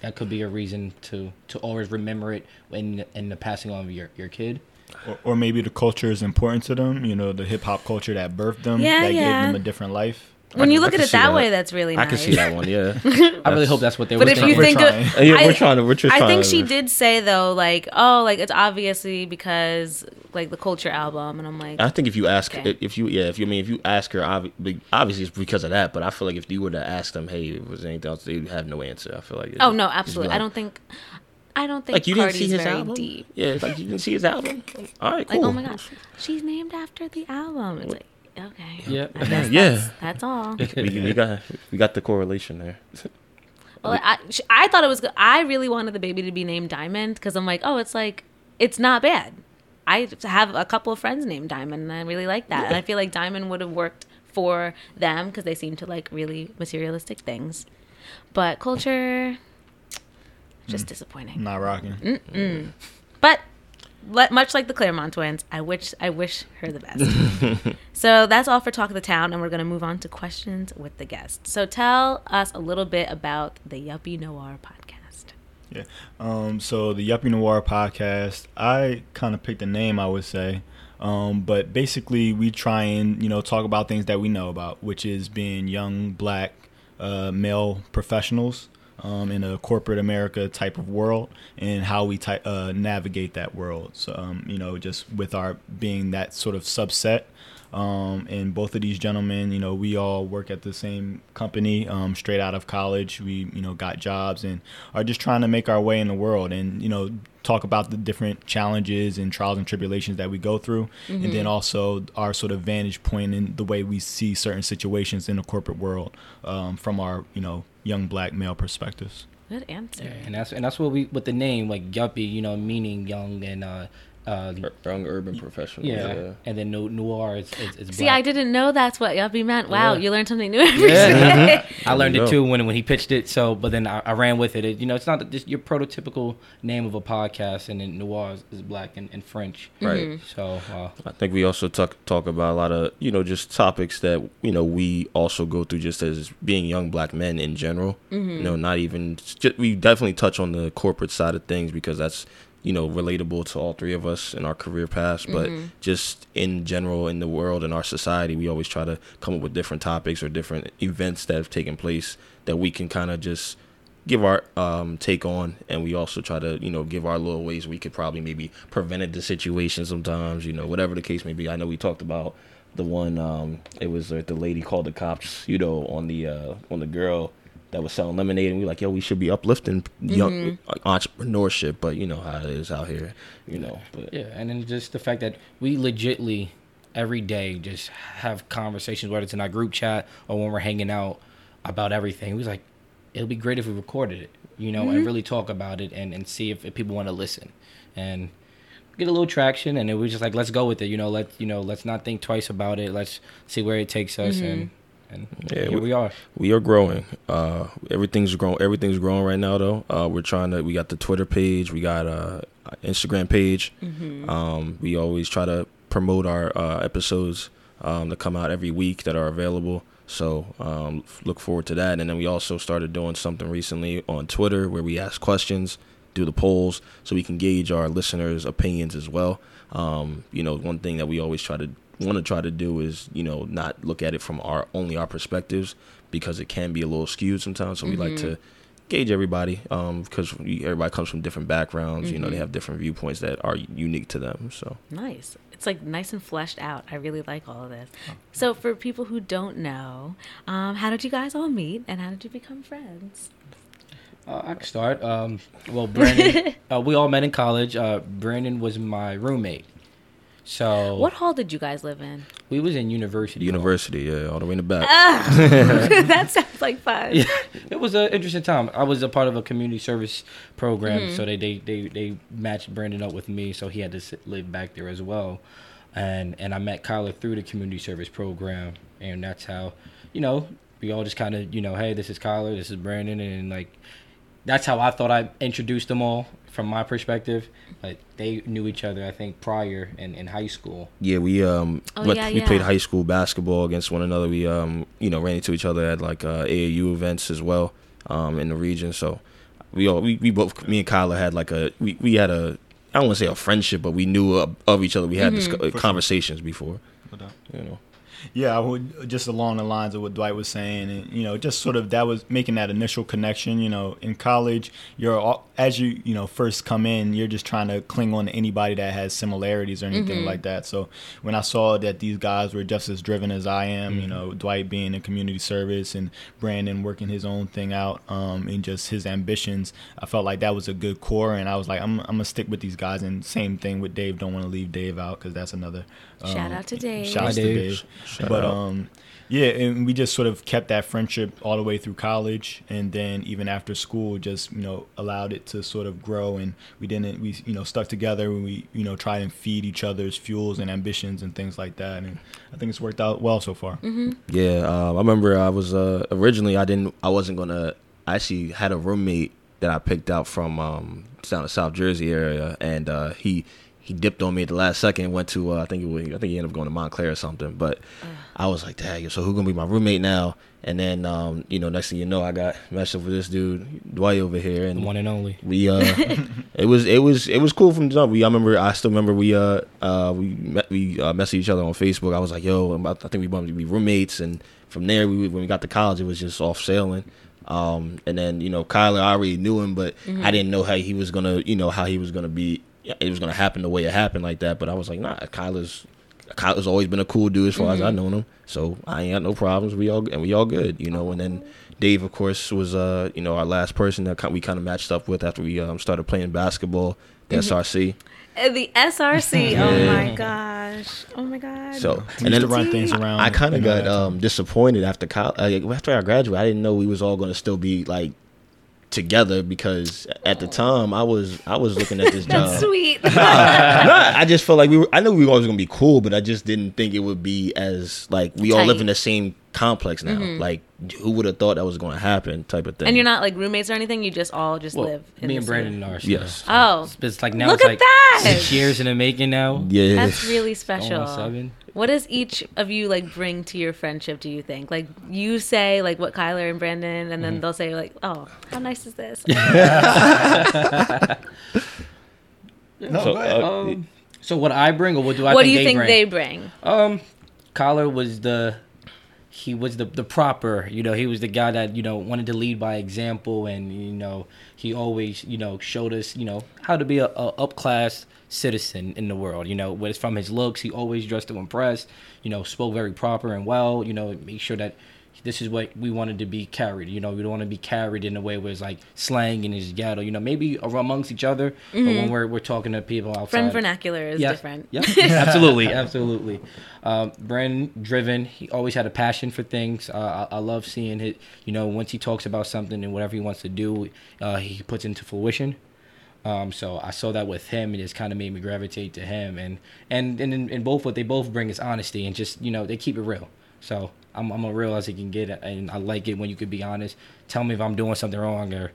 B: that could be a reason to to always remember it in in the passing on of your your kid.
C: Or, or maybe the culture is important to them. You know, the hip hop culture that birthed them,
A: Yeah,
C: that
A: yeah.
C: gave them a different life.
A: When you look at it that,
D: that.
A: way, that's really nice.
D: I
A: nice.
D: can see that one. Yeah. *laughs*
B: I really hope that's what they
A: But
B: were
A: if
B: trying.
A: you
C: We're
A: think,
C: trying.
A: of,
D: Yeah, we're
A: I-
D: trying to. We're just
A: I
D: trying
A: think
D: to-
A: she did say though, like, oh, like it's obviously because like the culture album, and I'm like,
D: I think if you ask,
A: Okay.
D: if you, yeah, if you I mean, if you ask her, obvi- like, obviously it's because of that. But I feel like if you were to ask them, hey, was there anything else? They would have no answer. I feel like.
A: oh no,
D: Just be
A: absolutely. I
D: like-
A: don't think, I don't think
D: Like you didn't
A: Cardi's
D: see his
A: very
D: album.
A: deep.
D: Yeah, it's like you didn't see his album. *laughs* All right,
A: Like, oh
D: cool.
A: oh my gosh, she's named after the album. It's like, okay,
B: Yeah.
A: I *laughs* guess
D: Yeah.
A: that's, that's all.
D: we, we got we got the correlation there.
A: Well, I, I thought it was. good. I really wanted the baby to be named Diamond because I'm like, oh, it's like it's not bad. I have a couple of friends named Diamond, and I really like that. And I feel like Diamond would have worked for them because they seem to like really materialistic things. But culture, just hmm. disappointing.
C: Not rocking.
A: But let, much like the Clermont twins, I wish I wish her the best. *laughs* so that's all for Talk of the Town, and we're gonna move on to questions with the guests. So tell us a little bit about the Yuppie Noir podcast.
C: Yeah. Um, so the Yuppie Noir podcast, I kind of picked a name, I would say. Um, but basically, we try and you know talk about things that we know about, which is being young black uh, male professionals um, in a corporate America type of world, and how we ty- uh, navigate that world. So um, you know, just with our being that sort of subset. Um, and both of these gentlemen, you know, we all work at the same company, um, straight out of college. We, you know, got jobs and are just trying to make our way in the world and, you know, talk about the different challenges and trials and tribulations that we go through. And then also our sort of vantage point in the way we see certain situations in the corporate world um, from our, you know, young black male perspectives.
A: Good answer.
B: Yeah, and that's and that's what we with the name like Yuppie, you know, meaning young and uh, uh,
D: Young urban professional.
B: yeah, and then no, noir is is, is
A: See,
B: black.
A: I didn't know that's what Yuppie meant. Wow,
B: Yeah.
A: you learned something new every
B: Yeah.
A: day. *laughs*
B: I learned it too when when he pitched it. So, but then I, I ran with it. it. You know, it's not just your prototypical name of a podcast, and then noir is, is black and, and French.
D: Right.
B: So, uh,
D: I think we also talk talk about a lot of you know just topics that you know we also go through just as being young black men in general. You know, not even just, we definitely touch on the corporate side of things because that's you know relatable to all three of us in our career paths. But just in general in the world in our society, we always try to come up with different topics or different events that have taken place that we can kind of just give our um, take on, and we also try to you know give our little ways we could probably maybe prevented the situation sometimes. You know, whatever the case may be. I know we talked about the one. Um, it was uh, the lady called the cops. You know, on the uh, on the girl that was selling lemonade, and we were like, yo, we should be uplifting young like, entrepreneurship, but you know how it is out here, you know. But
B: Yeah, and then just the fact that we legitly every day just have conversations, whether it's in our group chat or when we're hanging out about everything. We was like, it'll be great if we recorded it, you know, and mm-hmm. really talk about it and, and see if, if people want to listen and get a little traction. And it was just like, let's go with it, you know, let you know, let's not think twice about it. Let's see where it takes us, and mm-hmm. And
D: Yeah,
B: here
D: we-
B: we are.
D: we are growing. Uh, everything's growing. Everything's growing right now, though. Uh, we're trying to. We got the Twitter page. We got a Instagram page. Um, we always try to promote our uh, episodes um, that come out every week that are available. So um, look forward to that. And then we also started doing something recently on Twitter where we ask questions, do the polls, so we can gauge our listeners' opinions as well. Um, you know, one thing that we always try to want to try to do is you know not look at it from our only our perspectives because it can be a little skewed sometimes. So we like to gauge everybody because everybody comes from different backgrounds. You know, they have different viewpoints that are unique to them. So
A: Nice. It's like nice and fleshed out. I really like all of this. So, for people who don't know, um, how did you guys all meet and how did you become friends?
B: Uh, I can start. Um, well, Brandan, *laughs* uh, we all met in college. Uh, Brandan was my roommate. So
A: What hall did you guys live in?
B: we was in university. hall.
D: university, yeah, all the way in the back. *laughs* *laughs*
A: that sounds like fun.
B: Yeah, it was an interesting time. I was a part of a community service program, mm-hmm. so they, they they they matched Brandan up with me, so he had to sit, live back there as well, and and I met Kyler through the community service program, and that's how, you know, we all just kind of you know, hey, this is Kyler, this is Brandan, and like, that's how I thought I introduced them all from my perspective. Like they knew each other, I think, prior in, in high school.
D: Yeah, we um
A: Oh,
D: went-
A: yeah,
D: we played high school basketball against one another. We um you know ran into each other at like uh, AAU events as well um in the region. So we all we, we both me and Kyler had like a we, we had a I don't want to say a friendship, but we knew of, of each other. We had
A: Mm-hmm.
D: discu- uh, conversations before. You know.
C: Yeah, I would just along the lines of what Dwight was saying, and you know, just sort of that was making that initial connection. You know, in college, you're all, as you you know first come in, you're just trying to cling on to anybody that has similarities or anything like that. So when I saw that these guys were just as driven as I am, you know, Dwight being in community service and Brandan working his own thing out, um, and just his ambitions, I felt like that was a good core, and I was like, I'm I'm gonna stick with these guys. And same thing with Dave. Don't want to leave Dave out because that's another.
A: Shout
C: um,
A: out to Dave.
C: Shout out to
B: Dave.
C: Dave.
D: Shout
C: but
D: out.
C: um, yeah, and we just sort of kept that friendship all the way through college, and then even after school, just you know allowed it to sort of grow, and we didn't we you know stuck together. and We you know tried and feed each other's fuels and ambitions and things like that, and I think it's worked out well so far.
D: Yeah, uh, I remember I was uh, originally I didn't I wasn't gonna I actually had a roommate that I picked out from um, down the South Jersey area, and uh, he he dipped on me at the last second. Went to uh, I think it was, I think he ended up going to Montclair or something. But I was like, dang, so who gonna be my roommate now? And then um, you know, next thing you know, I got messed up with this dude Dwight over here,
B: The
D: and
B: one and only.
D: we uh *laughs* it was it was it was cool from the jump. We I remember I still remember we uh uh we met we uh, messaged each other on Facebook. I was like, yo, I'm about, I think we wanted to be roommates, and from there we when we got to college, it was just off sailing. Um and then you know Kyler, I already knew him, but I didn't know how he was gonna you know how he was gonna be. It was gonna happen the way it happened like that. But I was like, nah, Kyler's. Kyler's always been a cool dude as far as I've known him, so I ain't got no problems. We all and we all good, you know. And then Dave, of course, was uh you know our last person that we kind of matched up with after we um, started playing basketball, the SRC.
A: Uh, The SRC. Oh *laughs* my gosh. Oh my god.
D: So
C: We
D: and
C: then to
D: then
C: run things around.
D: I kind of got um disappointed after college. Uh, after I graduated, I didn't know we was all going to still be like together because at the time I was I was looking at this *laughs* job.
A: That's sweet. *laughs*
D: Nah, I just felt like we were. I knew we were always gonna be cool, but I just didn't think it would be as like we all live in the same complex now. Mm-hmm. Like, who would have thought that was gonna happen? Type of thing.
A: and you're not like roommates or anything. You just all just
B: Well,
A: live. In
B: me and
A: same-
B: Brandan are. so-
D: Yes.
A: Oh,
B: It's, it's like now
A: Look
B: it's
A: at
B: like
A: that!
B: six years in the making now.
D: Yeah.
A: that's really special.
B: on seven.
A: What does each of you like bring to your friendship? Do you think like you say like what Kyler and Brandan, and then they'll say like, "Oh, how nice is this?" *laughs*
C: No,
D: So,
C: go ahead.
D: uh,
B: Um, so what I bring, or what do I?
A: what do you
B: they
A: think
B: bring?
A: they bring?
B: Um, Kyler was the he was the the proper. You know, he was the guy that you know wanted to lead by example, and you know he always you know showed us you know how to be a, a up class citizen in the world. You know, whether it's from his looks, he always dressed to impress. You know, spoke very proper and well. You know, make sure that this is what we wanted to be carried. You know, we don't want to be carried in a way where it's like slang and it's ghetto. You know, maybe amongst each other, but when we're we're talking to people outside,
A: Friend vernacular is
B: yeah,
A: different.
B: Yeah, *laughs* absolutely, absolutely. Um, Brandan driven. He always had a passion for things. Uh, I, I love seeing it. You know, once he talks about something and whatever he wants to do, uh, he puts into fruition. Um, so I saw that with him, and it's kind of made me gravitate to him. And and and in, in both what they both bring is honesty and just you know they keep it real. So I'm I'm a real as it can get, and I like it when you could be honest. Tell me if I'm doing something wrong or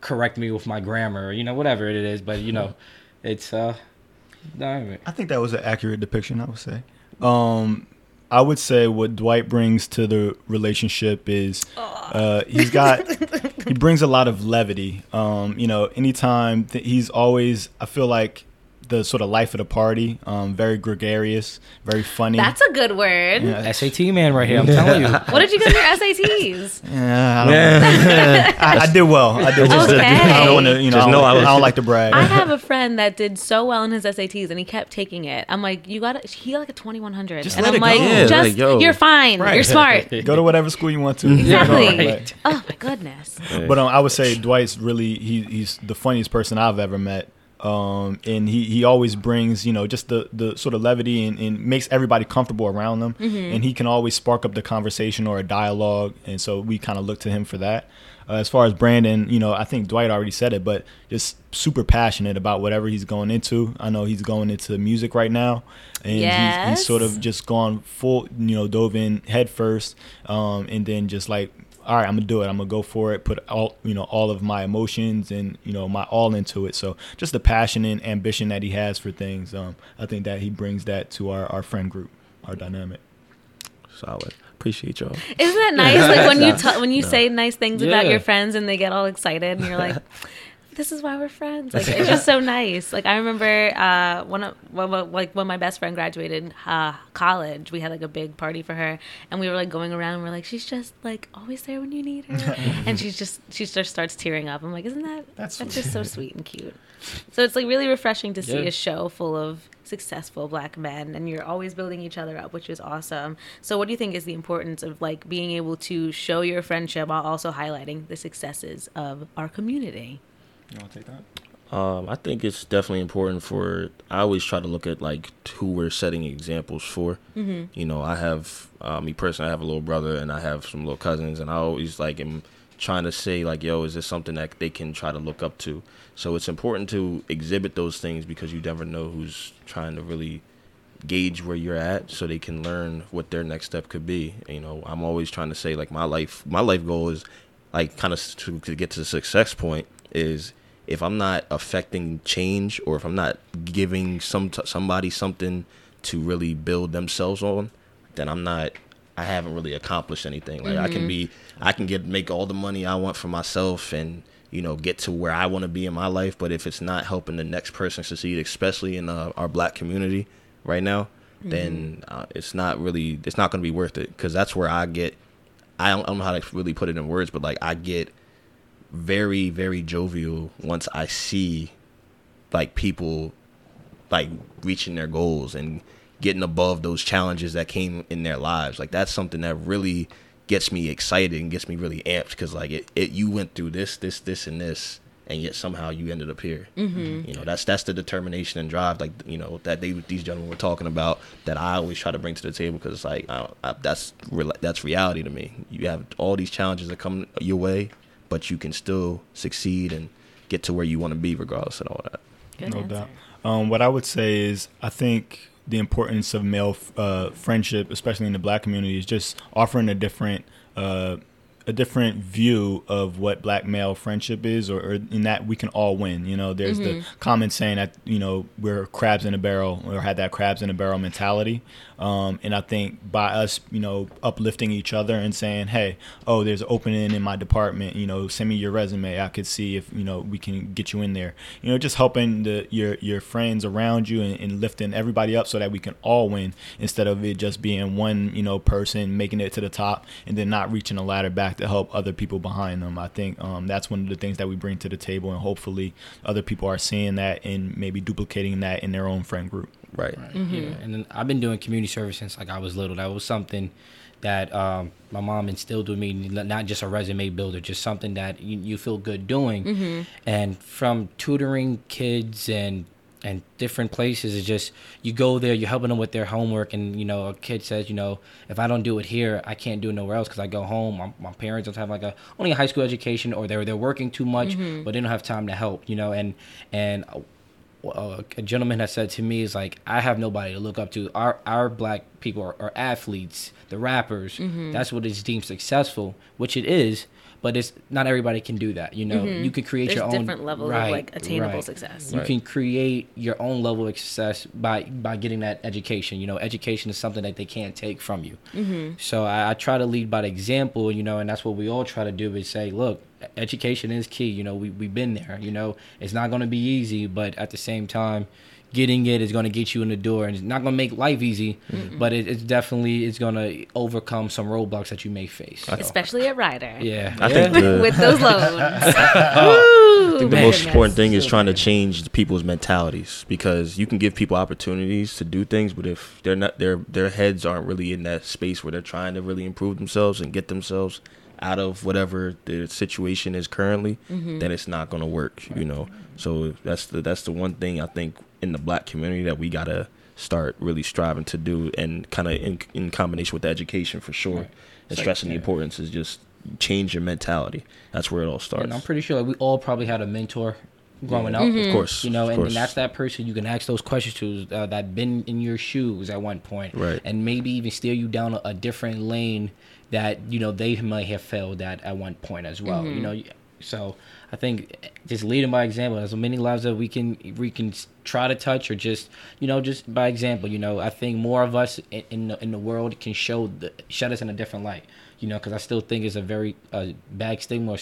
B: correct me with my grammar, or, you know whatever it is. But you know, *laughs* it's uh,
C: I think that was an accurate depiction. I would say. Um, I would say what Dwight brings to the relationship is uh, he's got *laughs* he brings a lot of levity. Um, you know, anytime th- he's always I feel like the sort of life of the party. Um, very gregarious, very funny.
A: That's a good word.
C: Yeah.
B: SAT man right here. I'm telling *laughs* you.
A: What did you get your SATs? *laughs*
C: Yeah, I, don't *laughs* I, I did well. I did well.
A: Okay.
C: I don't want to, you know, I, don't,
D: I
C: like, I don't like to brag.
A: I have a friend that did so well in his SATs and he kept taking it. I'm like, you got He got like a 2100.
C: Just
A: and
C: let
A: I'm
C: it
A: like,
C: go.
D: Yeah,
A: just
D: like, yo.
A: you're fine.
C: Right.
A: You're smart.
C: Go to whatever school you want to.
A: Exactly.
C: Right.
A: Oh my goodness.
C: But um, I would say Dwight's really he, he's the funniest person I've ever met. Um, and he, he always brings you know just the, the sort of levity and, and makes everybody comfortable around them and he can always spark up the conversation or a dialogue. And so we kind of look to him for that. Uh, as far as Brandan you know I think Dwight already said it but just super passionate about whatever he's going into. I know he's going into music right now. And he's, he's sort of just gone full you know dove in head first um, and then just like all right, I'm gonna do it. I'm gonna go for it. Put all you know, all of my emotions and you know my all into it. So just the passion and ambition that he has for things. Um, I think that he brings that to our, our friend group, our dynamic.
D: Solid. Appreciate y'all.
A: Isn't that *laughs* nice? Like when you t- when you
D: No.
A: say nice things about your friends and they get all excited and you're like, *laughs* this is why we're friends. Like it's just *laughs* so nice. Like I remember uh, one of well, like when my best friend graduated uh, college, we had like a big party for her, and we were like going around. and We're like, she's just like always there when you need her, *laughs* and she's just she just starts tearing up. I'm like, isn't that
C: That's
A: that's, just so sweet and cute. So it's like really refreshing to see
B: Yeah.
A: a show full of successful black men and you're always building each other up which is awesome so what do you think is the importance of like being able to show your friendship while also highlighting the successes of our community
C: You want to take that?
D: Um, I think it's definitely important for. I always try to look at like who we're setting examples for.
A: mm-hmm.
D: You know, I have uh, me personally. I have a little brother and I have some little cousins, and I always like am trying to say like, "Yo, is this something that they can try to look up to?" So it's important to exhibit those things because you never know who's trying to really gauge where you're at, so they can learn what their next step could be. You know, I'm always trying to say like my life. My life goal is like kind of to, to get to the success point is if I'm not affecting change or if I'm not giving some somebody something to really build themselves on, then I'm not I haven't really accomplished anything. Like I can be I can get make all the money I want for myself and you know get to where I want to be in my life, but if it's not helping the next person succeed, especially in uh, our black community right now, then uh, it's not really it's not going to be worth it because that's where I get I don't, I don't know how to really put it in words, but like I get very very jovial once I see like people like reaching their goals and getting above those challenges that came in their lives. Like that's something that really gets me excited and gets me really amped because like it, it you went through this this this and this and yet somehow you ended up here. Mm-hmm. You know that's that's the determination and drive like you know that they these gentlemen were talking about that I always try to bring to the table because it's like I, I, that's that's reality to me. You have all these challenges that come your way, but you can still succeed and get to where you want to be regardless of all that.
A: Good
C: no
A: answer.
C: doubt. Um, what I would say is, I think the importance of male uh, friendship, especially in the black community, is just offering a different, uh, a different view of what black male friendship is, or, or in that we can all win. You know, there's the common saying that you know we're crabs in a barrel, or had that crabs in a barrel mentality. Um, and I think by us, you know, uplifting each other and saying, "Hey, oh, there's an opening in my department. You know, send me your resume. I could see if you know we can get you in there. You know, just helping the your your friends around you and, and lifting everybody up so that we can all win instead of it just being one you know person making it to the top and then not reaching a ladder back back to help other people behind them. I think um, that's one of the things that we bring to the table, and hopefully other people are seeing that and maybe duplicating that in their own friend group.
D: Right.
A: Mm-hmm.
B: Yeah, and then I've been doing community service since like I was little. That was something that um, my mom instilled with me, not just a resume builder, just something that you, you feel good doing.
A: Mm-hmm.
B: And from tutoring kids and and different places, it's just you go there, you're helping them with their homework, and you know a kid says, you know, if I don't do it here, I can't do it nowhere else because I go home. My, my parents don't have like a only a high school education, or they're they're working too much, mm-hmm. but they don't have time to help, you know, and and uh, uh a gentleman has said to me is like I have nobody to look up to. Our our black people are, are athletes, the rappers. Mm-hmm. That's what is deemed successful, which it is. But it's not everybody can do that. You know, you can create
A: There's
B: your own
A: different levels of like attainable
B: right.
A: success.
B: You
D: Right.
B: can create your own level of success by by getting that education. You know, education is something that they can't take from you.
A: Mm-hmm.
B: So I, I try to lead by the example. You know, and that's what we all try to do is say, look, education is key. You know, we we've been there. You know, it's not going to be easy, but at the same time. Getting it is going to get you in the door, and it's not going to make life easy, mm-hmm. but it, it's definitely it's going to overcome some roadblocks that you may face. So,
A: Especially at Rider
B: yeah,
D: I
B: yeah.
D: think the,
A: With those *laughs* loans.
B: Oh, *laughs* *laughs*
A: Woo,
D: the
A: man.
D: most important thing is trying to change people's mentalities because you can give people opportunities to do things, but if they're not their their heads aren't really in that space where they're trying to really improve themselves and get themselves out of whatever the situation is currently, mm-hmm. then it's not going to work. You know, so that's the that's the one thing I think in the black community that we gotta start really striving to do, and kind of in, in combination with the education for sure,
B: Right.
D: and
B: It's like-
D: stressing the importance is just change your mentality. That's where it all starts.
B: And I'm pretty sure like, we all probably had a mentor growing up.
A: Mm-hmm.
D: Of course,
B: You know, and,
D: course.
B: and that's that person you can ask those questions to uh, that been in your shoes at one point,
D: Right.
B: And maybe even steer you down a, a different lane that you know they might have failed at at one point as well. You know, so I think just leading by example. As many lives that we can we can try to touch, or just you know just by example. You know, I think more of us in in the, in the world can show the shed us in a different light. You know, because I still think it's a very uh, bad stigma or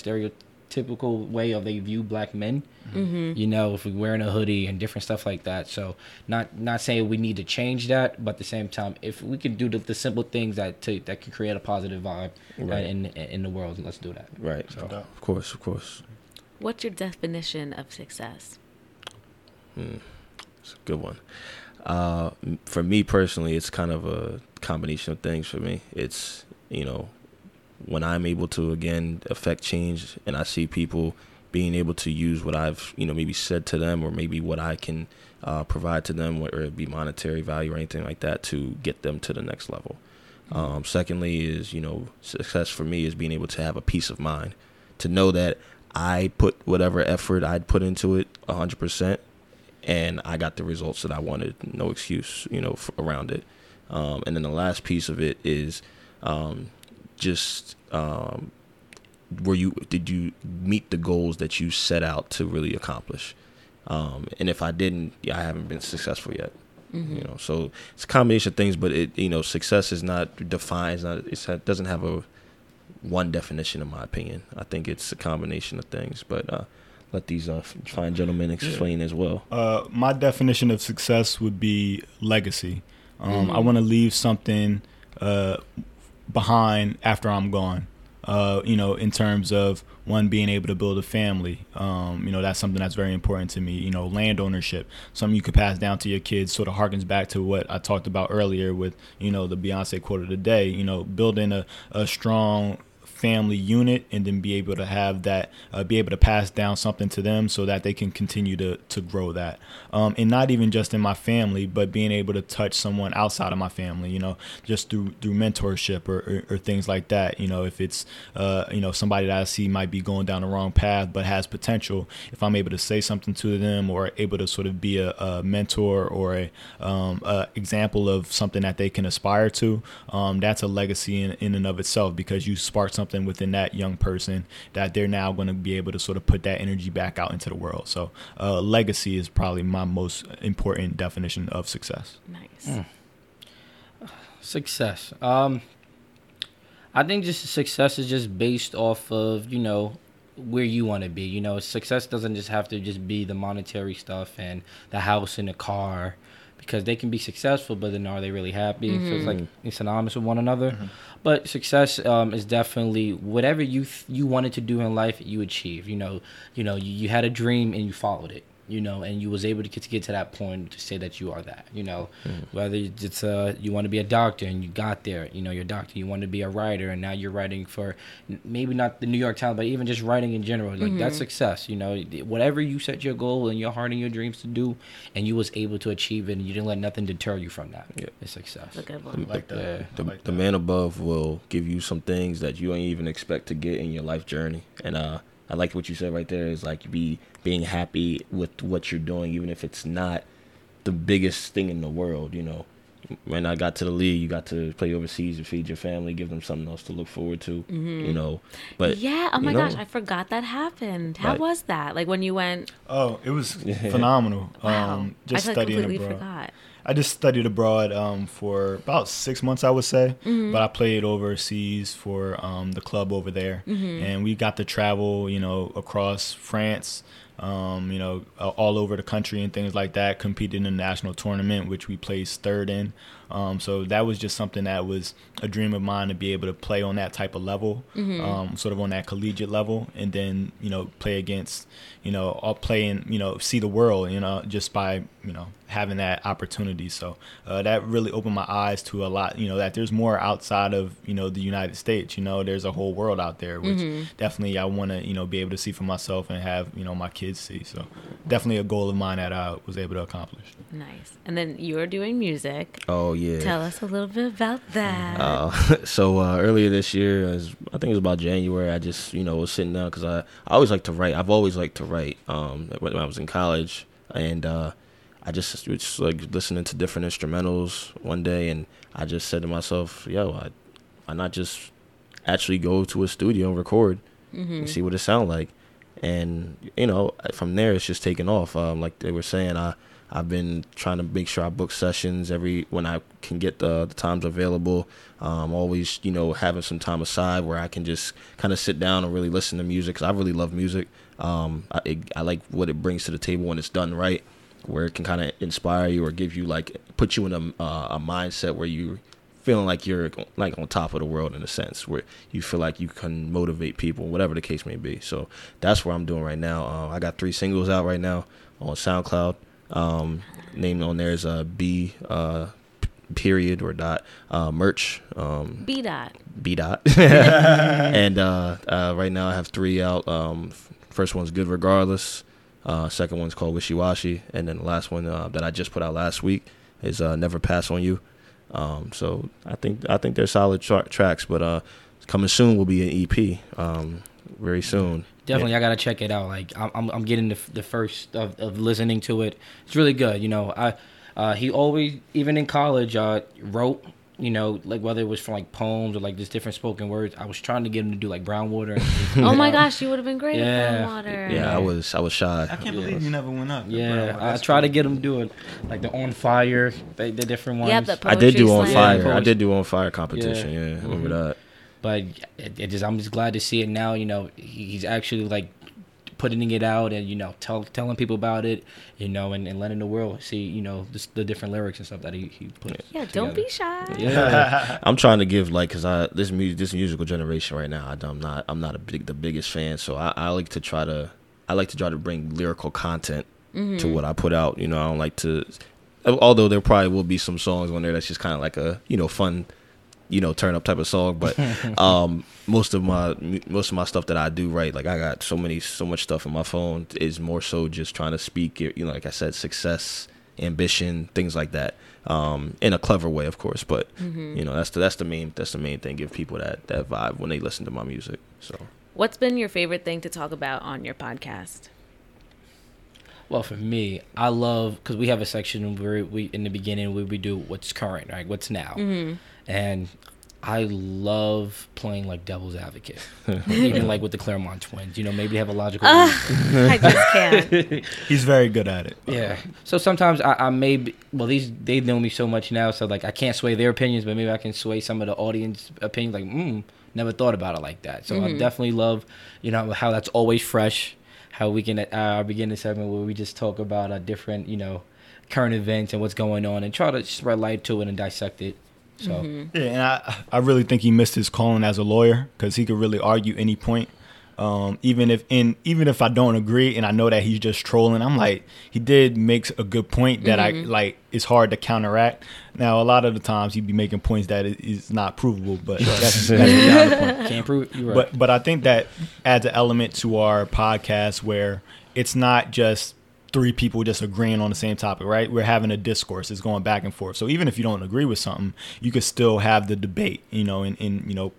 B: stereotypical way of they view black men.
A: Mm-hmm.
B: You know, if we're wearing a hoodie and different stuff like that. So not not saying we need to change that, but at the same time, if we can do the, the simple things that to, that can create a positive vibe uh,
D: Right.
B: in in the world, let's do that.
D: Right.
B: So
D: Of course, of course.
A: What's your definition of success?
D: It's a good one. Uh, for me personally, it's kind of a combination of things for me. It's, you know, when I'm able to, again, affect change and I see people being able to use what I've, you know, maybe said to them or maybe what I can uh, provide to them, whether it be monetary value or anything like that, to get them to the next level. Um, secondly, is, you know, success for me is being able to have a peace of mind, to know that I put whatever effort I'd put into it 100% and I got the results that I wanted. No excuse, you know, around it. Um, and then the last piece of it is um, just um, were you did you meet the goals that you set out to really accomplish? Um, and if I didn't, yeah, I haven't been successful yet. You know, so it's a combination of things, but it you know, success is not defined. It's not, it's, it doesn't have a one definition, in my opinion. I think it's a combination of things, but uh, let these uh, fine gentlemen explain as well.
C: Uh, my definition of success would be legacy. Um, I want to leave something uh, behind after I'm gone. Uh, you know, in terms of one being able to build a family. Um, you know, that's something that's very important to me. You know, land ownership, something you could pass down to your kids. Sort of harkens back to what I talked about earlier with you know the Beyonce quote of the day. You know, building a, a strong family unit and then be able to have that uh, be able to pass down something to them so that they can continue to to grow that. Um, and not even just in my family but being able to touch someone outside of my family you know just through through mentorship or, or, or things like that. You know if it's uh, you know somebody that I see might be going down the wrong path but has potential if I'm able to say something to them or able to sort of be a, a mentor or a, um, a example of something that they can aspire to um, that's a legacy in, in and of itself because you spark something within that young person that they're now going to be able to sort of put that energy back out into the world so uh, legacy is probably my most important definition of success
A: Nice.
B: Success. Um, I think just success is just based off of you know where you want to be. You know, success doesn't just have to just be the monetary stuff and the house and the car, because they can be successful, but then are they really happy? So it's like
D: Mm-hmm.
B: it's synonymous with one another. But success um, is definitely whatever you th- you wanted to do in life, you achieve. You know, you know, you, you had a dream and you followed it. You know, and you was able to get to get to that point to say that you are that. You know, whether it's uh you want to be a doctor and you got there. You know, you're a doctor. You want to be a writer and now you're writing for maybe not the New York Times, but even just writing in general. Like that's success. You know, whatever you set your goal and your heart and your dreams to do, and you was able to achieve it, and you didn't let nothing deter you from that.
D: Yeah.
B: It's success.
A: That's a one.
C: like that.
D: The,
C: like
D: the
C: that.
D: man above will give you some things that you ain't even expect to get in your life journey and uh i like what you said right there is like be being happy with what you're doing even if it's not the biggest thing in the world you know when i got to the league you got to play overseas and feed your family give them something else to look forward to you know but
A: yeah. Oh
D: you
A: my
D: know,
A: gosh, I forgot that happened. How
D: Right.
A: was that? Like when you went?
C: Oh, it was *laughs* phenomenal.
A: Wow.
C: Um, just
A: I like,
C: studying
A: completely
C: abroad.
A: forgot.
C: I just studied abroad um, for about six months, I would say.
A: Mm-hmm.
C: But I played overseas for um, the club over there,
A: Mm-hmm.
C: and we got to travel, you know, across France, um, you know, all over the country and things like that. Competed in a national tournament, which we placed third in. Um, so that was just something that was a dream of mine to be able to play on that type of level,
A: Mm-hmm.
C: um, sort of on that collegiate level, and then you know play against, you know, all play and you know see the world, you know, just by you know having that opportunity. So uh, that really opened my eyes to a lot, you know, that there's more outside of you know the United States. You know, there's a whole world out there, which definitely I want to you know be able to see for myself and have you know my kids see. So definitely a goal of mine that I was able to accomplish.
A: Nice. And then you were doing music.
D: oh yeah
A: Tell us a little bit about that.
D: Uh, so uh, earlier this year, as I think it was about January, I just you know was sitting down because I, I always like to write. I've always liked to write. Um, when I was in college, and uh, I just was like listening to different instrumentals one day, and I just said to myself, "Yo, I, why not just actually go to a studio and record and see what it sound like?" And you know, from there, it's just taken off. Um, like they were saying, I I've been trying to make sure I book sessions every when I can get the, the times available. Um, always, you know, having some time aside where I can just kind of sit down and really listen to music because I really love music. Um, I, it, I like what it brings to the table when it's done right, where it can kind of inspire you or give you like put you in a uh, a mindset where you feeling like you're like on top of the world in a sense where you feel like you can motivate people whatever the case may be. So that's what i'm doing right now. Uh, i got three singles out right now on soundcloud. Um named on there is a b uh period or dot uh merch. Um
A: B dot.
D: b dot. *laughs* *laughs* And uh uh right now i have three out um first one's good regardless uh second one's called wishy washy and then the last one uh, that i just put out last week is uh never pass on you um, so I think I think they're solid tra- tracks, but uh, coming soon will be an EP. Um, very soon.
B: Definitely, I gotta check it out. Like I'm, I'm, I'm getting the, the first of, of listening to it. It's really good. You know, I, uh, he always, even in college, uh, wrote. You know, like whether it was from like poems or like just different spoken words. I was trying to get him to do like brown water. And, *laughs*
A: Oh my gosh, you would have been great
B: Yeah.
A: at water.
D: Yeah, I was I was shy.
C: I can't
B: Yeah.
C: believe you never went up.
B: Yeah, I tried to get him to do it, like the on fire, the, the different ones.
A: Yep, the
D: I did do on
A: slam.
D: fire.
B: Yeah,
D: I did do on fire competition.
B: Yeah.
D: Yeah, I remember mm-hmm. that.
B: but it, it just I'm just glad to see it now. You know, he- he's actually like putting it out and you know tell, telling people about it. You know, and, and letting the world see you know the, the different lyrics and stuff that he he put.
A: Yeah, don't be shy.
B: Yeah, *laughs*
D: I'm trying to give like because I this music this musical generation right now. I, am not I'm not a big the biggest fan, so I, I like to try to I like to try to bring lyrical content to mm-hmm. what I put out. You know, I don't like to. Although there probably will be some songs on there that's just kind of like a you know fun, you know turn up type of song, but *laughs* um most of my most of my stuff that I do write like I got so many so much stuff in my phone is more so just trying to speak you know like I said success ambition things like that um in a clever way of course but you know that's the that's the main that's the main thing give people that that vibe when they listen to my music so
A: What's been your favorite thing to talk about on your podcast?
B: Well, for me, I love because we have a section where we in the beginning where we do what's current, right? What's now, and I love playing like devil's advocate, *laughs* even like with the Clermont twins. You know, maybe they have a logical. reason.
A: I just can't. *laughs*
C: He's very good at it.
B: Yeah. So sometimes I, I may be, well these they know me so much now, so like I can't sway their opinions, but maybe I can sway some of the audience opinions. Like, mm, never thought about it like that. So I definitely love, you know, how that's always fresh. How we can uh, our beginning segment where we just talk about a different, you know, current events and what's going on, and try to spread light to it and dissect it. So
A: Mm-hmm.
C: Yeah, and I I really think he missed his calling as a lawyer because he could really argue any point. Um, even if in even if I don't agree and I know that he's just trolling, I'm like he did makes a good point that I like. It's hard to counteract. Now a lot of the times he'd be making points that is- is not provable, but that's, that's *laughs* beyond the point.
B: can't prove it. You're right.
C: But but I think that adds an element to our podcast where it's not just three people just agreeing on the same topic, right? We're having a discourse. It's going back and forth. So even if you don't agree with something, you could still have the debate, you know, and, and you know,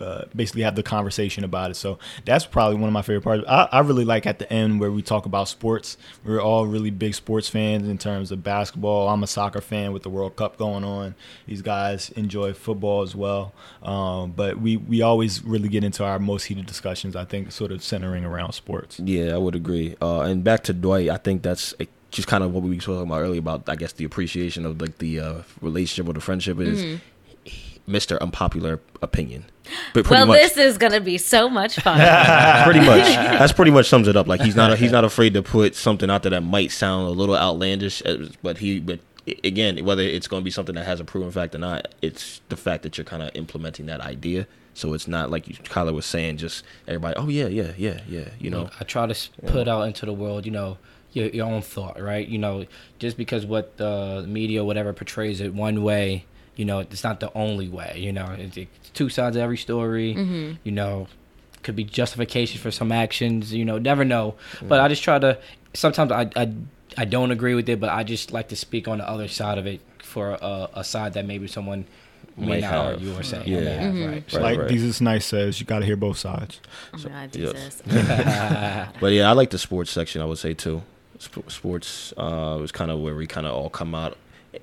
C: uh, basically have the conversation about it. So that's probably one of my favorite parts. I, I really like at the end where we talk about sports. We're all really big sports fans in terms of basketball. I'm a soccer fan with the World Cup going on. These guys enjoy football as well. Um, but we, we always really get into our most heated discussions, I think, sort of centering around sports.
D: Yeah, I would agree. Uh, and back to Dwight, I think that's uh, just kind of what we were talking about earlier about, I guess, the appreciation of like the uh, relationship or the friendship is Mr. Unpopular Opinion. But pretty
A: Well,
D: much,
A: this is gonna be so much fun. *laughs*
D: pretty much, that's pretty much sums it up. Like he's not he's not afraid to put something out there that might sound a little outlandish, uh, but he but again, whether it's going to be something that has a proven fact or not, it's the fact that you're kind of implementing that idea. So it's not like you, Kyler was saying, just everybody, oh yeah, yeah, yeah, yeah, you know.
B: I try to s put out into the world, you know, your, your own thought, right? You know, just because what the media, whatever, portrays it one way, you know, it's not the only way. You know, it's, it's two sides of every story. You know, could be justification for some actions. You know, never know. But I just try to. Sometimes I, I I don't agree with it, but I just like to speak on the other side of it for a, a side that maybe someone may
D: Might
B: not
D: have.
B: argue or say.
D: Yeah.
B: may have, right? So-
C: like
D: right.
C: Jesus Nice says, you got to hear both sides.
A: oh my god,
D: yes. But yeah, I like the sports section. I would say too. Sports uh, was kind of where we kind of all come out.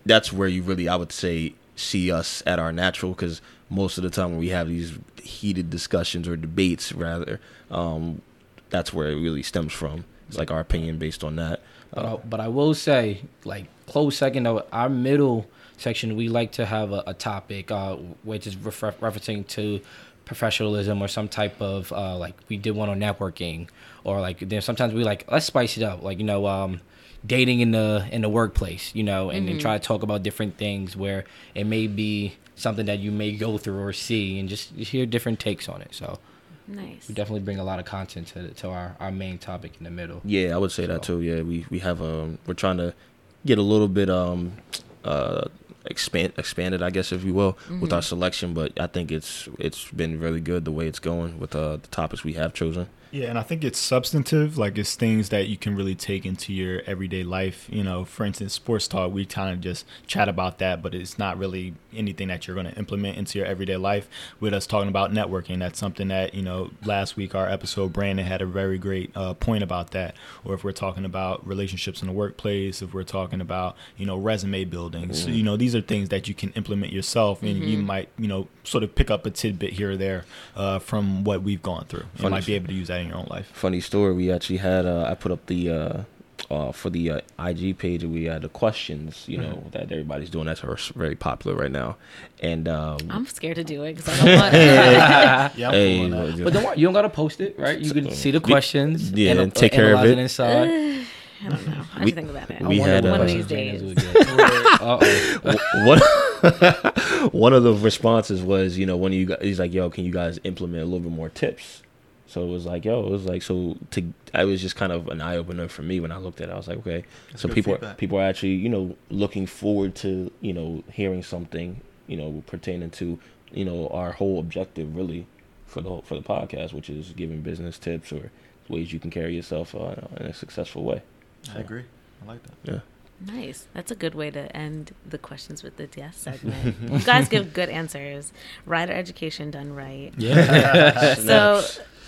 D: That's where you really, I would say, see us at our natural because most of the time when we have these heated discussions or debates, rather, um, that's where it really stems from. It's like our opinion based on that.
B: But I, but I will say, like close second though, our middle section we like to have a, a topic uh, which is refer- referencing to professionalism or some type of uh, like we did one on networking or like then sometimes we like let's spice it up like you know um, dating in the in the workplace you know and, and try to talk about different things where it may be something that you may go through or see and just hear different takes on it so
A: Nice.
B: we definitely bring a lot of content to, to our, our main topic in the middle
D: Yeah, I would say that too. Yeah, we we have um we're trying to get a little bit um uh expand expanded, I guess if you will, with our selection. But I think it's it's been really good the way it's going with uh, the topics we have chosen.
C: Yeah, and I think it's substantive. Like it's things that you can really take into your everyday life. You know, for instance, sports talk. We kind of just chat about that, but it's not really anything that you're going to implement into your everyday life. With us talking about networking, that's something that you know. Last week, our episode, Brandan had a very great uh, point about that. Or if we're talking about relationships in the workplace, if we're talking about you know resume building, so, you know these are things that you can implement yourself, and you might you know sort of pick up a tidbit here or there uh, from what we've gone through. You might be able to use that in your own life.
D: Funny story. We actually had uh, I put up the uh, uh, for the uh, IG page. We had the questions. You know that everybody's doing. That's very popular right now. And um,
A: I'm scared to do it because I don't want. *laughs* *laughs*
C: Yeah, I'm
D: hey,
C: cool on that.
D: well,
B: But don't worry, you don't gotta post it, right? You can see the questions,
D: Yeah,
B: ana-
D: and take care of
B: analyze
D: it.
B: inside. *sighs*
A: I don't know. I have
D: We-
A: think about it.
D: we had,
A: one
D: uh,
A: of these days.
D: One *laughs* one of the responses was, you know, when you guys, he's like, "Yo, can you guys implement a little bit more tips?" So it was like, "Yo," it was like, so to I was just kind of an eye opener for me when I looked at it. I was like, "Okay." so people
C: feedback.
D: people are actually, you know, looking forward to you know hearing something, you know, pertaining to you know our whole objective really for the for the podcast, which is giving business tips or ways you can carry yourself uh, in a successful way.
C: I agree. I like that.
D: Yeah.
A: Nice. That's a good way to end the questions with the yes *laughs* segment. you guys give good answers. Rider education done right.
B: Yeah. *laughs*
A: So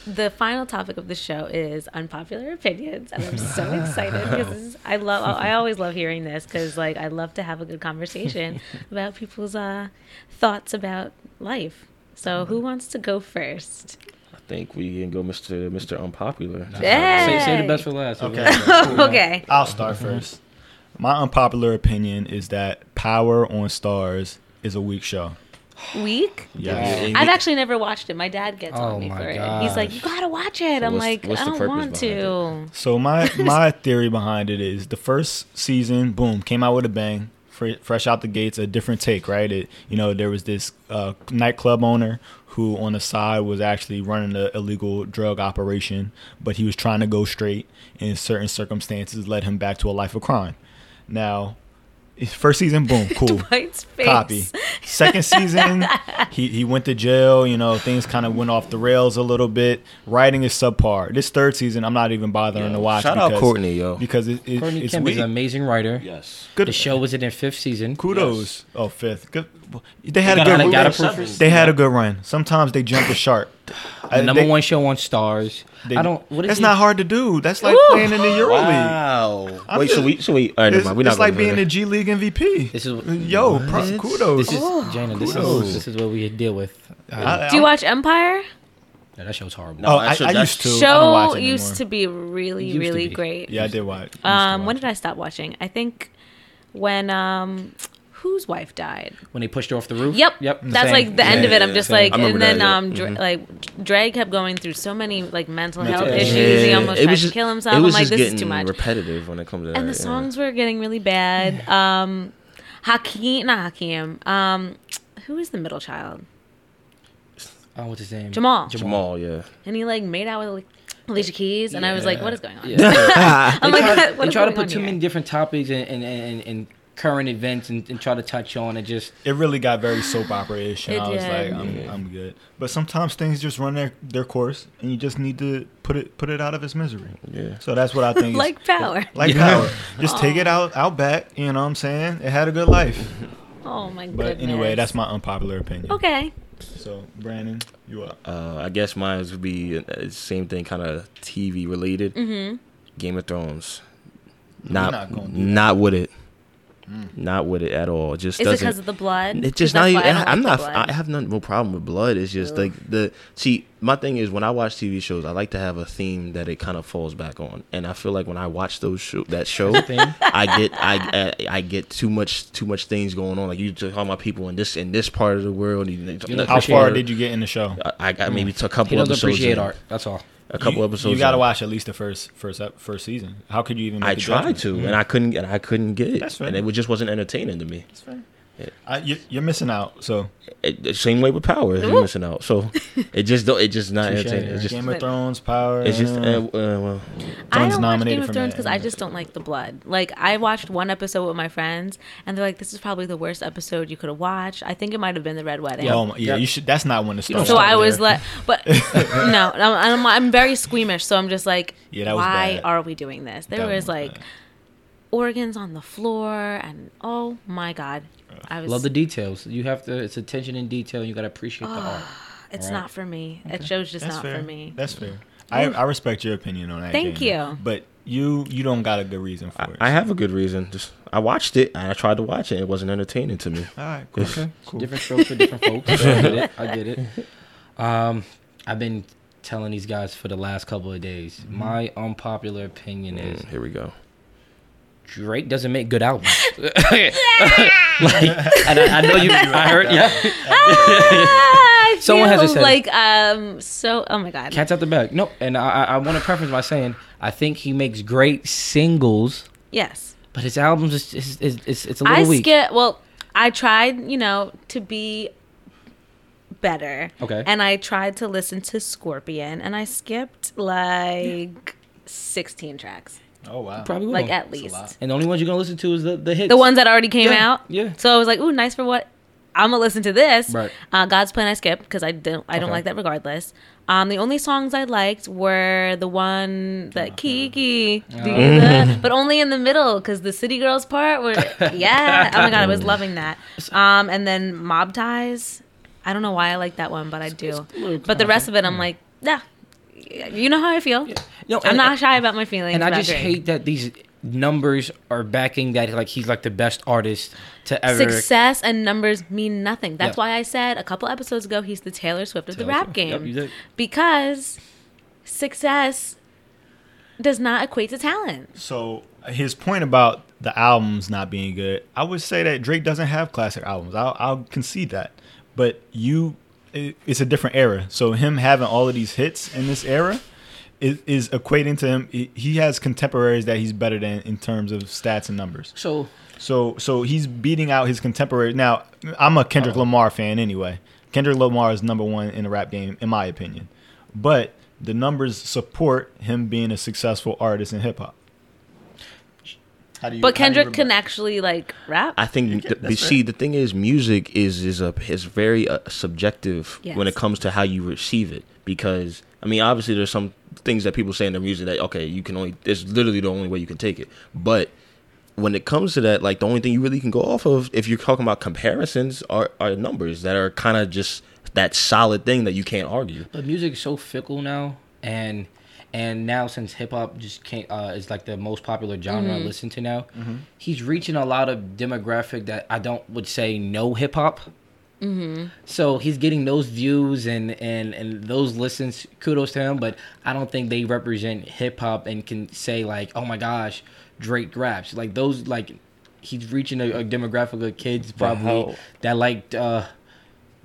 A: the final topic of the show is unpopular opinions, and I'm so excited because is, I love. I always love hearing this because like I love to have a good conversation *laughs* about people's uh, thoughts about life. So who wants to go first?
D: I think we can go, Mister Mister Unpopular.
A: Yeah.
B: say, say the best for last.
C: Okay. *laughs* *laughs*
A: okay.
C: I'll start first. My unpopular opinion is that Power on Starz is a weak show.
A: Week.
C: Yeah.
A: I've actually never watched it. My dad gets
B: Oh
A: on me
B: my
A: for it. He's like, "You gotta watch it."
D: So
A: I'm like, "I don't want
D: behind
A: to."
C: So my *laughs* my theory behind it is the first season, boom, came out with a bang, fresh out the gates, a different take, right? It, you know, there was this uh, nightclub owner who, on the side, was actually running an illegal drug operation, but he was trying to go straight, and certain circumstances led him back to a life of crime. Now, first season, boom, *laughs* cool.
A: Dwight's face.
C: copy. Second season, he, he went to jail. You know, things kind of went off the rails a little bit. Writing is subpar. This third season, I'm not even bothering to watch.
D: Shout out
C: because,
D: Courtney, yo.
C: Because it, it,
B: Courtney
C: it's
B: Kemp is an amazing writer.
D: Yes.
C: Good.
B: The show was in their fifth season.
C: Kudos. Oh, fifth. Good. They had a
B: gotta-
C: good.
B: gotta
C: run. They had a good run. Sometimes they jump the shark.
B: The
C: I-
B: number
C: they-
B: one show on Starz.
C: they-
B: I don't. What is
C: That's
B: he-
C: not hard to do. That's like
A: Ooh.
C: playing in the Euro League.
D: Wow.
C: I'm
D: Wait, so
C: just-
D: we, so we, all right, never
C: It's,
D: mind.
C: It's like being
D: go
C: the
D: there.
C: G League MVP.
B: This is
C: Yo, pro- kudos.
B: This is J'na. This
C: Kudos.
B: is this is what we deal with. Uh,
C: I-
A: Do you watch Empire?
B: yeah, that show's horrible.
D: No,
C: Oh, I,
D: should-
C: I used to. I don't watch
A: Show used to be really, really
B: be.
A: great.
C: Yeah, I did watch. used to
A: Um, when did I stop watching? I think when um, whose wife died.
B: When he pushed her off the roof.
A: Yep.
B: Yep.
A: That's
C: Same.
A: like the end
C: Yeah,
A: of it. I'm just
C: same.
A: like, and then
D: that, yeah.
A: um, Dra-
D: Mhm.
A: like Dre kept going through so many like mental
C: Mental
A: health
C: issues.
A: issues. He almost
D: it
A: tried
D: was
A: to kill himself.
D: It
A: I'm
D: was
A: like,
D: just
A: this is too much.
D: repetitive when it comes to that.
A: and the
D: yeah.
A: songs were getting really bad. *laughs* Um, Hakeem, not Hakeem. Um, who is the middle child?
B: Oh, what's his name?
A: Jamal.
D: Jamal, yeah.
A: And he like made out with like, Alicia Keys, and I was like, what is going on?
B: Yeah. *laughs*
A: I'm
B: they
A: like,
B: try,
A: what
B: they try to put too
A: here?
B: many different topics and and, and, and current events and, and try to touch on and just
C: it really got very soap opera-ish, and
A: It
C: I was
A: did.
C: like, I'm,
D: Yeah.
C: I'm good. But sometimes things just run their, their course, and you just need to put it put it out of its misery.
D: Yeah.
C: So that's what I think. is- *laughs*
A: like power. *laughs*
C: like
B: Yeah.
C: power. Just take it out out back. You know what I'm saying? It had a good life. *laughs*
A: Oh my god.
C: But
A: goodness.
C: anyway, that's my unpopular opinion.
A: okay.
C: So Brandan, you up?
D: Uh, I guess mine would be uh, the same thing, kind of TV related.
A: Mm-hmm.
D: Game of Thrones. Not,
C: not
D: not,
C: gonna do that.
D: with it.
C: Mm.
D: Not with it at all. It just
A: Is it
D: doesn't.
A: because of the blood?
D: It's just
A: 'Cause
D: not even.
A: I, I
D: am
A: like
D: not. I have no, no problem with blood. It's just
A: Ugh.
D: like the. See, my thing is when I watch TV shows, I like to have a theme that it kind of falls back on, and I feel like when I watch those show that show. I get I, I I get too much too much things going on. Like you talking about people in this in this part of the world. You,
B: don't
C: How far
B: it.
C: did you get in the show?
D: I, I got maybe to a
B: he
D: couple
B: doesn't
D: episodes.
B: appreciate
D: in.
B: art. That's all.
D: A couple
C: you,
D: episodes.
C: You got to watch at least the first first ep- first season. How could you even? Make
D: I
C: a
D: tried
C: judgment?
D: to,
C: Mm.
D: and I couldn't, and I couldn't get it,
C: That's fair.
D: and it just wasn't entertaining to me.
C: That's fair.
D: Yeah.
C: I, you, you're missing out. So
D: It, the same way with Power, you're missing out. So *laughs* it just don't. It just not
B: Touche,
D: entertaining. It's just.
C: Game of Thrones, Power.
D: It's just.
C: uh,
D: Uh, uh, well,
A: I don't watch Game of Thrones because I just don't like the blood. Like I watched one episode with my friends, and they're like, "This is probably the worst episode you could have watched." I think it might have been the Red Wedding.
C: oh my, yeah,
B: Yep.
C: you should. That's not when to
B: don't
C: start.
A: So
B: start
A: I was
C: there.
A: like, but *laughs* no, I'm, I'm, I'm very squeamish. So I'm just like,
C: Yeah, that was
A: why
C: bad.
A: are we doing this? There
C: That
A: was
C: was
A: like
C: bad.
A: Organs on the floor, and oh my god, I was.
B: Love the details. You have to. It's attention in detail. You got to appreciate the art.
A: it's
B: Right.
A: not for me. It show's just
C: That's
A: not
C: fair.
A: for me.
C: That's fair. I, I respect your opinion on that.
A: Thank
C: J'na.
A: you.
C: But you you don't got a good reason for
D: I,
C: it.
D: I have a good reason. Just I watched it and I tried to watch it. It wasn't entertaining to me.
C: All right. Cool.
D: Okay.
C: cool.
B: Different strokes for different folks. *laughs* I get it. I get it. Um, I've been telling these guys for the last couple of days.
C: Mm-hmm.
B: My unpopular opinion is
D: Mm, here we go.
B: Drake doesn't make good albums. *laughs* *laughs* like, and I, I know you. I heard. Yeah.
A: I
B: Someone has to
A: feel
B: say-
A: like um so oh my god
B: Cats out the bag. No, and I, I, I want to preface by saying I think he makes great singles,
A: yes
B: but his albums is is, is, is it's a little
A: I
B: weak.
A: skip well I tried you know to be better
B: Okay.
A: and I tried to listen to Scorpion and I skipped like 16 tracks
C: Oh wow.
B: Probably will.
A: like at least
B: and the only ones you're gonna listen to is the the hits.
A: the ones that already came
B: Yeah,
A: out
B: yeah.
A: so I was like ooh nice for what I'm gonna listen to this
B: Right.
A: uh, God's plan I skipped because I don't I don't
B: Okay.
A: like that regardless um, the only songs I liked were the one that Kiki, do
B: Oh.
A: that, but only in the middle because the City Girls part were yeah. Oh my god, I was *laughs* loving that. Um, and then Mob Ties. I don't know why I like that one, but I do. But the rest of it, I'm like, yeah. You know how I feel.
B: No,
A: I'm
B: and-
A: not shy about my feelings.
B: and I just
A: Drake.
B: hate that these numbers are backing that like he's like the best artist to ever.
A: Success and numbers mean nothing. That's
B: Yeah.
A: why I said a couple episodes ago he's the Taylor Swift of the rap
B: Swift.
A: game.
B: Yep, you did.
A: Because success does not equate to talent.
C: So his point about the albums not being good, I would say that Drake doesn't have classic albums. I'll, I'll concede that. but you, it, it's a different era. So him having all of these hits in this era. Is, is equating to him. he- has contemporaries that he's better than in terms of stats and numbers.
B: So
C: So so he's beating out his contemporary. Now I'm a Kendrick
B: Uh-oh.
C: Lamar fan anyway. Kendrick Lamar is number one in the rap game in my opinion, but the numbers support him being a successful artist in hip hop. How do you?
A: But
C: how do you
A: Kendrick can actually like rap.
D: I think
C: Yeah,
D: th- see the thing is music is is a is very uh, subjective when it comes to how you receive it. Because I mean obviously there's some things that people say in their music that okay you can only it's literally the only way you can take it. But when it comes to that like the only thing you really can go off of if you're talking about comparisons are are numbers that are kind of just that solid thing that you can't argue.
B: But music is so fickle now, and and now since hip hop just can't uh, is like the most popular genre I listen to now, he's reaching a lot of demographic that I don't would say no hip hop. Mm-hmm. So he's getting those views and, and and those listens. Kudos to him, but I don't think they represent hip hop and can say like, oh my gosh, Drake raps like those like. He's reaching a, a demographic of kids probably that liked uh,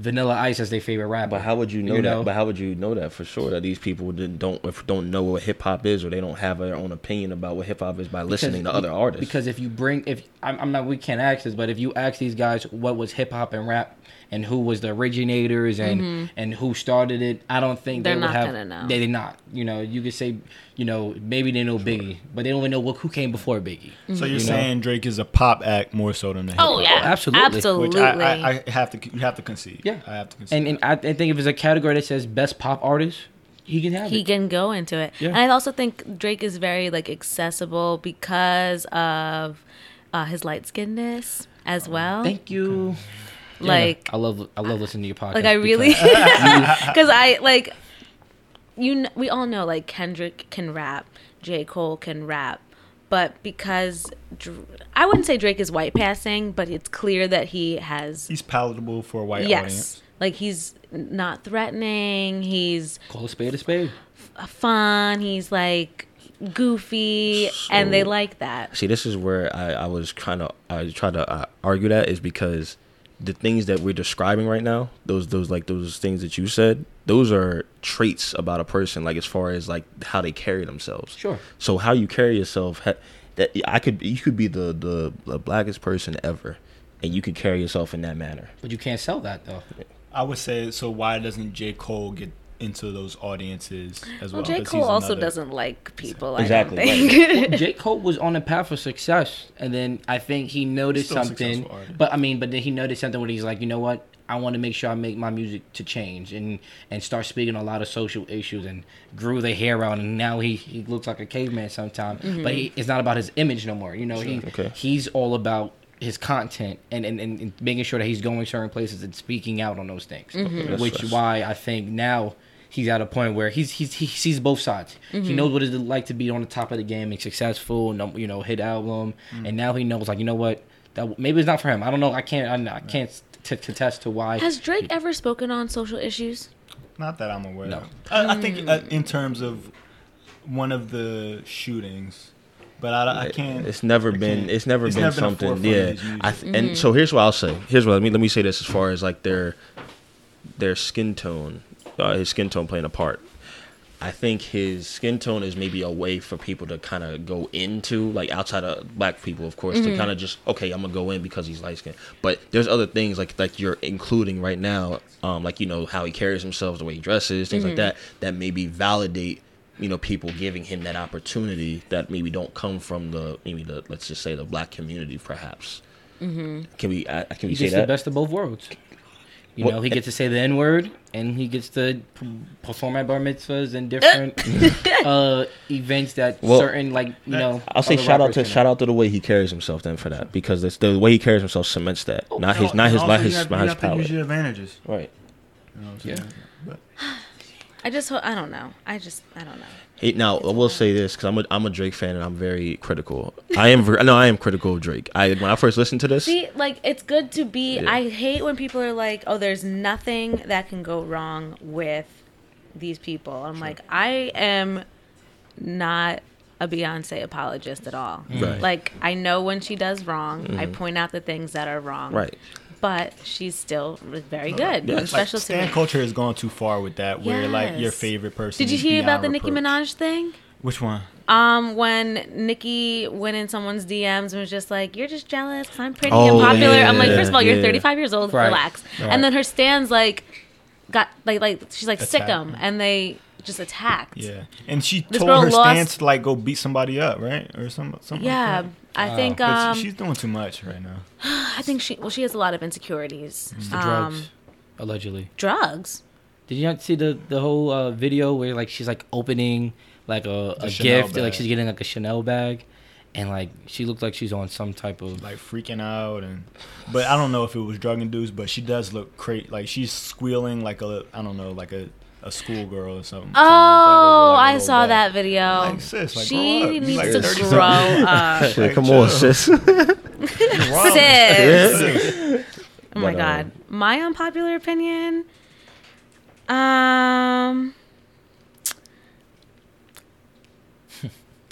B: Vanilla Ice as their favorite rapper.
D: But how would you know,
B: You
D: that?
B: know?
D: But how would you know that for sure that these people didn't, don't if don't know what hip hop is or they don't have their own opinion about what hip hop is by listening to other artists?
B: Because if you bring, if I'm, I'm not, we can't ask this, but if you ask these guys what was hip hop and rap and who was the originators and and who started it, I don't think
A: They're
B: they would
A: not
B: have.
A: gonna know.
B: They did not. You know, you could say, you know, maybe they know Biggie, but they don't even know what, who came before Biggie.
C: So you're
B: You know?
C: saying Drake is a pop act more so than a hip
A: oh
C: hop
A: yeah,
B: absolutely.
A: absolutely.
C: Which I, I, I have to you have to concede.
B: Yeah.
C: I have to concede.
B: And and I, I think if it's a category that says best pop artist, he can have
A: he
B: it.
A: can go into it.
B: Yeah.
A: And I also think Drake is very like accessible because of uh, his light skinnedness as well.
B: Thank you.
A: Like
B: I love I love listening to your podcast.
A: like I really
B: because- *laughs* *laughs*
A: because I like you. Kn- we all know like Kendrick can rap, J Cole can rap, but because Dr- I wouldn't say Drake is white passing, but it's clear that he has
C: he's palatable for a white
A: yes,
C: audience.
A: like he's not threatening. He's
B: call a spade a spade.
A: f- fun. He's like goofy, and they like that.
D: See, this is where I, I was trying to I try to uh, argue that is because the things that we're describing right now, those those like those things that you said, those are traits about a person, like as far as like how they carry themselves.
B: Sure.
D: So how you carry yourself, ha- that I could you could be the the, the blackest person ever, and you could carry yourself in that manner.
B: But you can't sell that though.
C: I would say so. Why doesn't J Cole get into those audiences as well?
A: Well, J
C: 'Cause
A: Cole also
C: another-
A: doesn't like people.
D: Exactly,
A: I don't think. *laughs*
B: J. Cole was on a path for success, and then I think he noticed something. But I mean, but then he noticed something where he's like, you know what? I want to make sure I make my music to change and and start speaking on a lot of social issues and grew the hair out and now he, he looks like a caveman sometimes. But he, mm-hmm. it's not about his image no more. You know, he
D: Okay.
B: he's all about his content and, and, and, and making sure that he's going certain places and speaking out on those things. Mm-hmm.
D: That's-
B: Which
D: that's-
B: why I think now he's at a point where he's, he's he sees both sides. He mm-hmm. knows what it's like to be on the top of the game and successful, and you know, hit album, mm. and now he knows like you know what that maybe it's not for him. I don't know. I can't I, I can't t- contest to why.
A: Has Drake ever spoken on social issues?
C: Not that I'm aware
B: No.
C: of. I, I think uh, in terms of one of the shootings, but I, I can't.
D: It's never
C: I
D: been.
C: can't-
D: It's never
C: it's
D: been
C: never
D: something.
C: forefront of
D: Yeah.
C: his music.
D: I th- and mm-hmm. so here's what I'll say. Here's what let me let me say this as far as like their their skin tone, uh, his skin tone playing a part. I think his skin tone is maybe a way for people to kind of go into, like outside of black people, of course, to kind of just okay, I'm gonna go in because he's light skinned. But there's other things like like you're including right now, um, like you know how he carries himself, the way he dresses, things like that, that maybe validate, you know, people giving him that opportunity that maybe don't come from the maybe the let's just say the black community, perhaps. Mm-hmm. Can we uh, can we
B: he
D: say
B: gets the
D: that?
B: best of both worlds. You
D: What-
B: know, he gets to say the N word, and he gets to perform at bar mitzvahs and different *laughs* *laughs* uh, events that
D: Well,
B: certain like you know.
D: I'll say shout out to shout out to the way he carries himself then for that because it's the way he carries himself cements that not his not his not his not his power
C: use your advantages.
D: right.
C: You know what I'm
B: Yeah.
C: But *sighs*
A: I just, I don't know. I just, I don't know.
D: Hey, now I will say this because I'm a I'm a Drake fan and I'm very critical. I am no I am critical of Drake. I when I first listened to this,
A: See, like, it's good to be.
D: Yeah.
A: I hate when people are like, oh, there's nothing that can go wrong with these people. I'm like, I am not a Beyonce apologist at all.
D: Right.
A: Like, I know when she does wrong, I mm-hmm. point out the things that are wrong.
D: right?
A: But she's still very good.
D: Yeah.
A: and
D: Like,
A: special to
C: Stan
A: me.
C: culture has gone too far with that, where like your favorite person.
A: Did you
C: is
A: hear about
C: beyond
A: the Nicki. Minaj thing?
C: Which one?
A: Um, when Nicki went in someone's DMs and was just like, "You're just jealous because I'm pretty
D: Oh,
A: and popular." I'm like,
D: yeah,
A: first of all, you're 35 years old.
B: Right,
A: Relax.
B: right.
A: And then her stands like got like like she's like sick them, and they just attacked.
C: Yeah, and she
A: This
C: told her
A: lost-
C: stance to like go beat somebody up, right, or some something.
A: Yeah,
C: like
A: I
B: Wow.
A: think.
C: But
A: um,
C: she's doing too much right now. *sighs*
A: I think she well she has a lot of insecurities.
B: It's the
A: Um,
B: drugs, allegedly.
A: drugs.
B: Did you not see the the whole uh, video where like she's like opening like a, a
C: Chanel
B: gift, like she's getting like a Chanel bag, and like she looked like she's on some type of
C: Like freaking out, and but I don't know if it was drug induced, but she does look crazy. Like she's squealing like a I don't know, like a a schoolgirl or something. something like that,
A: Oh,
C: over, like, a
A: I
C: little
A: saw
C: bag.
A: that video.
C: Like, sis, like,
A: she
C: grow up.
A: Needs
C: like
A: to *laughs* grow *laughs*
C: something.
A: up.
D: Shit, come on, sis. *laughs*
A: Sis.
C: Sis.
A: Oh my
D: But,
A: god. My unpopular opinion. Um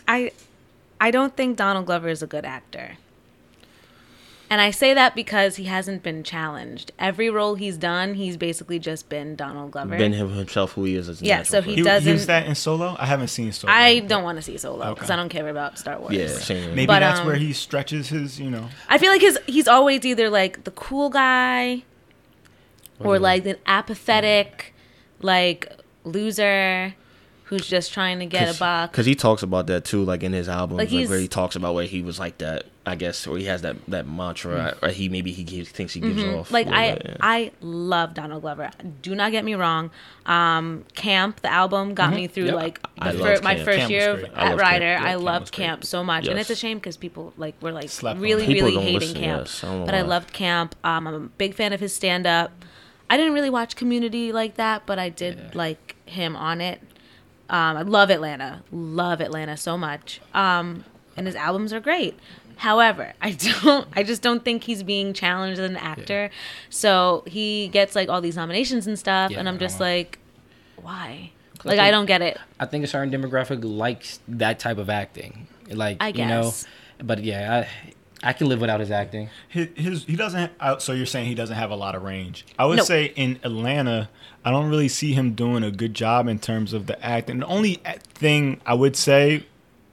A: I I don't think Donald Glover is a good actor. And I say that because he hasn't been challenged. Every role he's done, he's basically just been Donald Glover.
D: been himself who he is as a
A: Yeah, so he
D: person.
C: He, he
A: doesn't-
C: was that in Solo. I haven't seen Solo.
A: I
C: but
A: don't want to see Solo because
C: Okay.
A: I don't care about Star Wars.
D: Yeah, same.
C: Maybe
A: But,
C: that's
A: um,
C: where he stretches his, you know.
A: I feel like his he's always either like the cool guy or like the apathetic like loser who's just trying to get a box.
D: Because he talks about that too, like in his albums,
A: Like,
D: like, where he talks about where he was like that. I guess, or he has that that mantra, or he maybe he gives, thinks he gives off.
A: Mm-hmm. Like
D: a
A: I,
D: bit, yeah.
A: I love Donald Glover. Do not get me wrong. Um, Camp, the album, got me through
B: Yep.
A: like the fir- my first
C: Camp
A: year of, at Rider.
D: Camp. Yeah,
A: I loved. Camp so much, and it's a shame because people like were like really, really hating
D: listen,
A: Camp.
D: yes. I
A: but I loved Camp. Um, I'm a big fan of his stand up. I didn't really watch Community like that, but I did
B: Yeah.
A: like him on it. Um, I love Atlanta. Love Atlanta so much. Um, and his albums are great. However, I *laughs* don't I just don't think he's being challenged as an actor. So he gets like all these nominations and stuff
B: Yeah,
A: and I'm just
B: know.
A: like why? Like I
B: think-
A: don't get it.
B: I think a certain demographic likes that type of acting. Like
A: I
B: you know, but yeah, I I can live without his acting.
C: His, his he doesn't. uh, So you're saying he doesn't have a lot of range? I would
A: No.
C: say in Atlanta, I don't really see him doing a good job in terms of the act. And The only thing I would say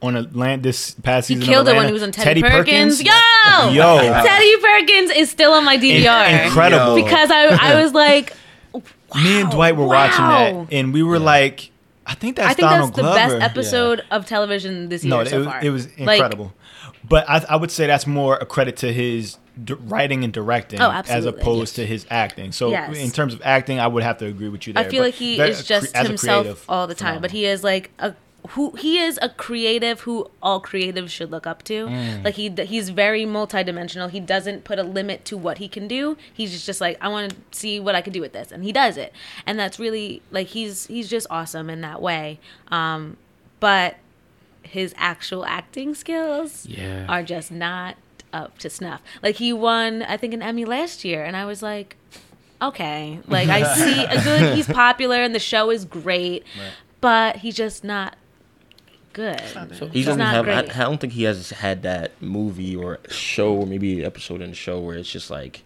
C: on Atlanta this past season, of
A: killed it when he was on Teddy, Perkins. Yo!
C: Yo. *laughs*
A: Teddy Perkins is still on my
C: In-
A: DVR.
C: incredible.
A: Because I I was *laughs* like
C: Me and Dwight were watching
A: wow.
C: that, and we were like, I think that's
A: I think
C: Donald
A: that's the
C: Glover.
A: best episode of television this year
C: No,
A: so
C: it, was,
A: far.
C: it was
A: Like,
C: incredible. but I, I would say that's more a credit to his d- writing and directing
A: Oh,
C: as opposed to his acting. So
A: Yes.
C: in terms of acting, I would have to agree with you there.
A: I feel like he is just
C: a
A: himself all the time, but he is like a who he is a creative who all creatives should look up to.
C: Mm.
A: Like he he's very multidimensional. He doesn't put a limit to what he can do. He's just, just like I want to see what I can do with this, and he does it. And that's really like he's he's just awesome in that way. Um, but his actual acting skills
B: Yeah.
A: are just not up to snuff. Like he won, I think, an Emmy last year, and I was like, okay, like I *laughs* see, I feel like he's popular and the show is great, but he's just not good.
D: He
A: He's
D: doesn't have. I,
A: great.
D: I don't think he has had that movie or show or maybe episode in the show where it's just like,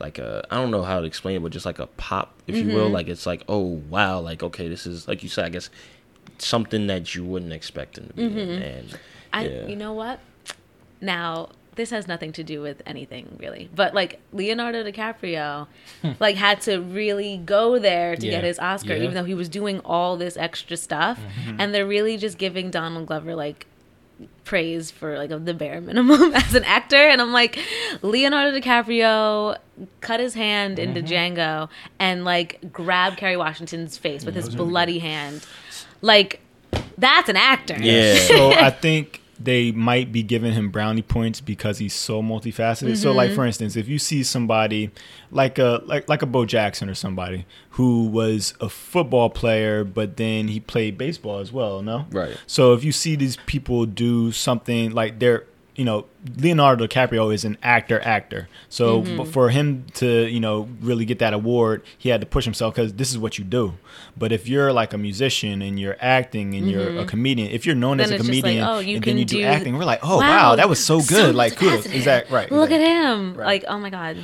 D: like a. I don't know how to explain it, but just like a pop, if you
A: Mm-hmm.
D: will. Like it's like, oh wow, like okay, this is like you said. I guess something that you wouldn't expect him to be in, and
A: Mm-hmm. I,
D: yeah.
A: you know what? Now this has nothing to do with anything really, but like Leonardo DiCaprio, hmm. like had to really go there to
B: Yeah.
A: get his Oscar,
B: Yeah.
A: even though he was doing all this extra stuff, mm-hmm. and they're really just giving Donald Glover like praise for like of the bare minimum *laughs* as an actor. And I'm like Leonardo DiCaprio cut his hand into mm-hmm. Django and like grabbed Kerry Washington's face with his bloody hand. Like that's an actor.
D: Yeah.
C: so I think they might be giving him brownie points because he's so multifaceted. So,
A: Mm-hmm.
C: like for instance, if you see somebody like a like like a Bo Jackson or somebody who was a football player, but then he played baseball as well, no?
D: Right.
C: So if you see these people do something like they're you know Leonardo DiCaprio is an actor actor so
A: Mm-hmm.
C: for him to you know really get that award he had to push himself because this is what you do but if you're like a musician and you're acting and you're a comedian if you're known
A: Mm-hmm. Then
C: as a
A: just like,
C: comedian
A: oh,
C: and then you do,
A: do-
C: acting we're like oh wow, that was so good like
A: cool,
C: exactly right
A: Look
C: exactly.
A: at him.
C: Right.
A: Like, oh my god.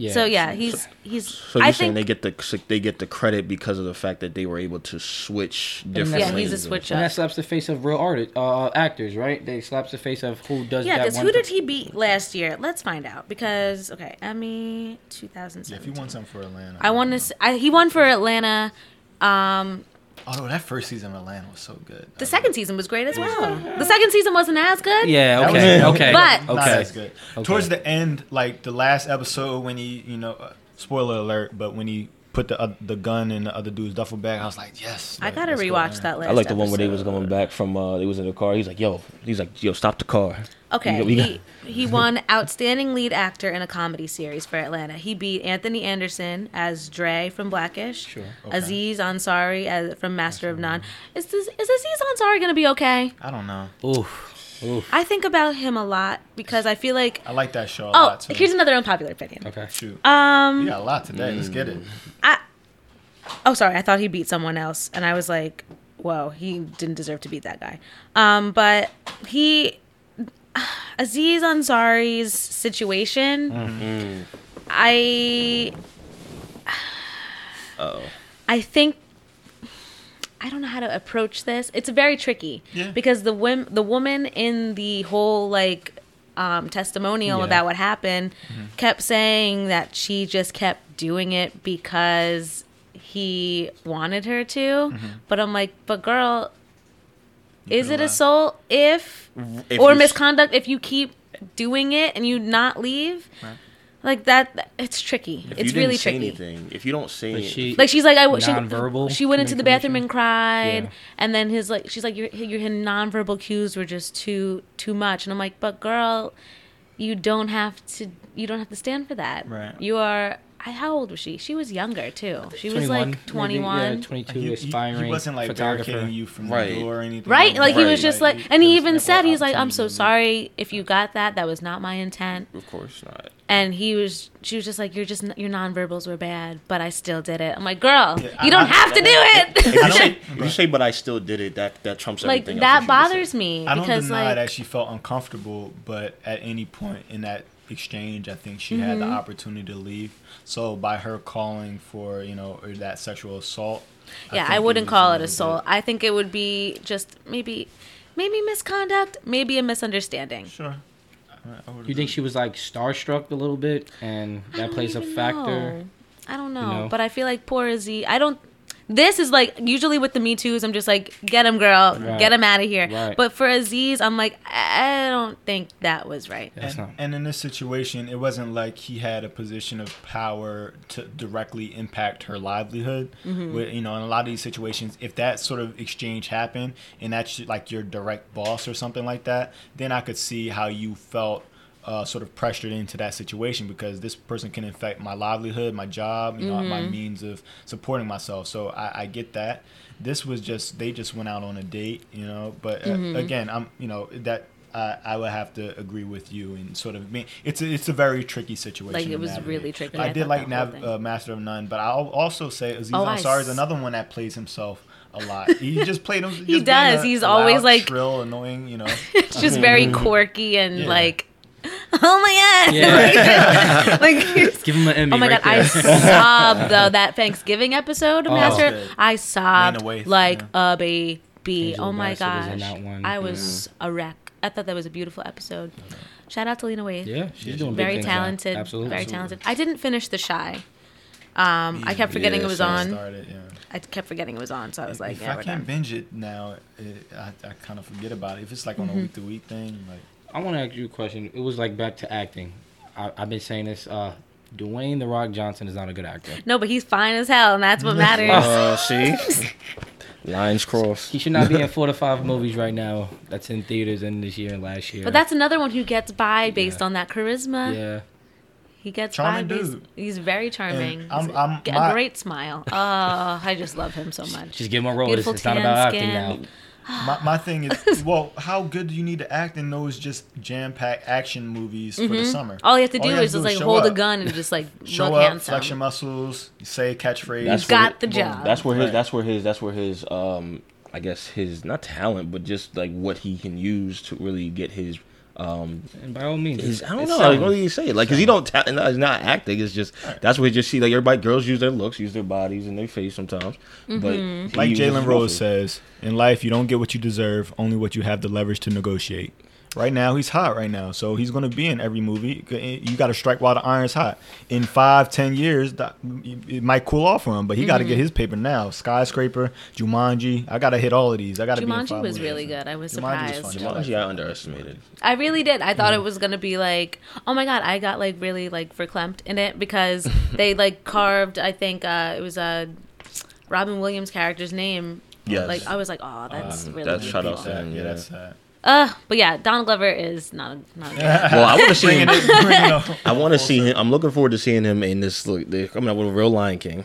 B: Yeah.
A: So yeah, he's he's.
D: So you're
A: I
D: saying
A: think
D: they get the they get the credit because of the fact that they were able to switch different.
A: yeah, he's a
D: lanes of-
A: switch
B: And that
A: up.
B: slaps the face of real artists, uh, actors, right? They slaps the face of who does
A: Yeah,
B: that
A: because who did he beat last year? Let's find out. Because okay, Emmy
C: Yeah,
A: 2007.
C: if he won something for Atlanta.
A: I want to. I, he won for Atlanta. Um,
C: Although that first season of Atlanta was so good.
A: the second season was great as well. The second season wasn't as good.
B: Yeah, okay,
C: was-
B: okay,
A: But-
C: Not
B: okay.
C: as good.
B: Okay.
C: Towards the end, like the last episode when he, you know, uh, spoiler alert, but when he put the uh, the gun in the other dude's duffel bag, I was like, yes.
A: I gotta
C: let's go,
A: rewatch that last.
D: I like the one where they was
A: episode.
D: going back from. uh They was in the car. He's like, "Yo," he's like, "Yo, stop the car."
A: Okay,
D: We got-
A: he he *laughs* won outstanding lead actor in a comedy series for Atlanta. He beat Anthony Anderson as Dre from Blackish.
B: Sure.
C: Okay.
A: Aziz Ansari as from Master of None. Is this is Aziz Ansari gonna be okay?
C: I don't know.
B: Oof, oof.
A: I think about him a lot because I feel like.
C: I like that show a
A: Oh,
C: lot too.
A: here's another unpopular opinion.
B: Okay.
C: Shoot.
A: Um.
C: We got a lot today. Let's get it.
A: I, oh, sorry. I thought he beat someone else, and I was like, "Whoa, he didn't deserve to beat that guy." Um, but he, *sighs* Aziz Ansari's situation,
C: Mm-hmm.
A: I,
D: Oh,
A: I think. I don't know how to approach this. It's very tricky
C: Yeah.
A: because the wom- the woman in the whole like um, testimonial
B: Yeah.
A: about what happened
C: Mm-hmm.
A: kept saying that she just kept doing it because he wanted her to.
C: Mm-hmm.
A: But I'm like, but girl, is it assault if,
D: If
A: or misconduct if you keep doing it and you not leave?
C: Right.
A: Like that, it's tricky.
D: if
A: it's
D: you
A: really
D: didn't say
A: tricky.
D: anything, if you don't say,
B: But
D: anything,
B: she-
A: Like she's like I w- she,
B: Nonverbal
A: she went into the bathroom and cried,
B: Yeah.
A: and then his like she's like your your nonverbal cues were just too too much, and I'm like, but girl, you don't have to you don't have to stand for that.
C: Right.
A: You are. I, how old was she? She was younger too. She was
B: 21,
A: like 21.
B: maybe, yeah, 22,
C: He, he,
B: aspiring
C: he wasn't like
B: photographer.
C: barricading you from
D: Right.
C: the door or anything.
A: Right, like he was just like,
C: he-
A: and he
C: there
A: even said, he's like, "I'm so sorry if you got that. That was not my intent."
D: of course not.
A: And he was, she was just like, "You're just your nonverbals were bad, but I still did it." I'm like, "Girl,
C: Yeah,
A: you
C: I-
A: don't
C: I-
A: have to do *laughs*
D: If
A: it."
D: you *laughs* say, if you say, but I still did it. That that trumps
A: like
D: everything. else
A: that bothers me
C: I don't
A: because
C: deny
A: like
C: that she felt uncomfortable, but at any point in that exchange, I think she had the
A: Mm-hmm.
C: opportunity to leave. So by her calling for you know or that sexual assault,
A: yeah,
C: think
A: I wouldn't
C: was
A: call it
C: little
A: assault. I think it would be just maybe, maybe misconduct, maybe a misunderstanding.
C: Sure. I- I
B: You think she was like starstruck a little bit, and that plays a factor?
A: know. I don't know,
B: know?
A: but I feel like poor Izzy. I don't. This is like usually with the Me Too's, I'm just like, get him, girl,
B: Right.
A: get him out of here.
B: Right.
A: But for Aziz, I'm like, I don't think that was right.
C: And,
B: not.
C: and in this situation, it wasn't like he had a position of power to directly impact her livelihood.
A: Mm-hmm.
C: With, you know, in a lot of these situations, if that sort of exchange happened and that's like your direct boss or something like that, then I could see how you felt uh, sort of pressured into that situation because this person can affect my livelihood, my job, you know, my
A: Mm-hmm.
C: means of supporting myself. So I, I get that. This was just they just went out on a date, you know. But uh,
A: Mm-hmm.
C: again, I'm you know that I I would have to agree with you and sort of mean it's a, it's a very tricky situation.
A: Like, it was
C: navigate.
A: really tricky.
C: I,
A: I
C: did like Nav, uh, Master of None, but I'll also say Aziz
A: Oh,
C: Ansari is another one that plays himself a lot. *laughs* He just played him. just being
A: does.
C: a-
A: He's
C: a
A: always,
C: loud,
A: like-
C: shrill, annoying. You know.
A: It's *laughs* just *laughs* very quirky and
C: Yeah.
A: like, *laughs* oh my god,
B: Yeah. *laughs*
A: like, *laughs* like
B: Give him an Emmy.
A: Oh my
B: right
A: god, I sobbed though that Thanksgiving episode of
B: Oh.
A: Master.
C: Good.
A: I sobbed
C: Lena
A: like
C: yeah.
A: a baby.
B: Angela
A: oh my
B: Bassett
A: gosh. I was a wreck. I thought that was a beautiful episode. Shout out to Lena Waithe.
B: yeah, she's
C: Yeah,
B: doing
A: very
B: things now.
A: talented.
B: Absolutely.
A: Very talented. I didn't finish The Chi. Um, I kept forgetting
D: Yeah,
A: it was
D: same.
A: on.
C: Started, yeah.
A: I kept forgetting it was on, so I was
C: If-
A: like,
C: if
A: yeah,
C: I can't
A: done.
C: binge it now, it, I, I kind of forget about it. If it's like on
A: Mm-hmm.
C: a week to week thing, like
B: I want to ask you a question. It was like back to acting. I, I've been saying this. Uh, Dwayne the Rock Johnson is not a good actor.
A: No, but he's fine as hell, and that's what *laughs* matters.
D: Uh, see, *laughs* lines crossed.
B: He should not be in *laughs* four to five movies right now. That's in theaters in this year and last year.
A: But that's another one who gets by based
B: Yeah.
A: on that charisma.
B: yeah.
A: He gets
C: Charming
A: by. Based,
C: dude.
A: he's very charming.
C: And I'm- I'm-
A: a
C: my-
A: great smile. Oh, I just love him so much.
B: Just give him a role. It's,
A: Beautiful
B: it's not
A: tan
B: about acting
A: skin.
B: now.
C: My, my thing is, *laughs* well, how good do you need to act in those just jam packed action movies for the summer?
A: Mm-hmm. All you have to do
C: you have
A: is just like
C: show
A: hold a
C: up.
A: gun and just like *laughs*
C: Show
A: look
C: up,
A: handsome.
C: flex your muscles, say a catchphrase.
D: That's
A: got
D: where,
A: the
D: boom.
A: job.
D: That's where his.
C: Right.
D: That's where his. That's where his. Um, I guess his not talent, but just like what he can use to really get his Um,
B: And by all means,
D: his, I don't
B: it
D: know. Like, what do you say? Like, cause he don't. Ta- and it's not acting. It's just that's what you just see. Like everybody, girls use their looks, use their bodies and their face sometimes. But
C: Like Jalen Rose
D: muscles.
C: says, in life you don't get what you deserve, only what you have the leverage to negotiate. Right now he's hot right now, so he's gonna be in every movie. You got to strike while the iron's hot. In five, ten years, it might cool off for him, but he got to get his paper now. Skyscraper, Jumanji, I got to hit all of these. I got to be
A: Jumanji was
C: movies.
A: really good. I was
C: Jumanji
A: surprised.
C: fun.
D: Jumanji, I underestimated.
A: I really did. I thought it was gonna be like, oh my god, I got like really like verklempt in it because *laughs* they like carved. I think uh, it was a uh, Robin Williams character's name.
D: Yes.
A: Like I was like, oh, that's
D: Um,
A: really
D: that's
A: shut
D: shout out
A: people.
C: Yeah,
D: Yeah.
C: that's sad.
A: Uh, but yeah, Donald Glover is not a, not a. *laughs*
D: Well, I want to see him.
C: Bringing *laughs*
D: I want to see him. I'm looking forward to seeing him in this. Look, they're coming out with a real Lion King.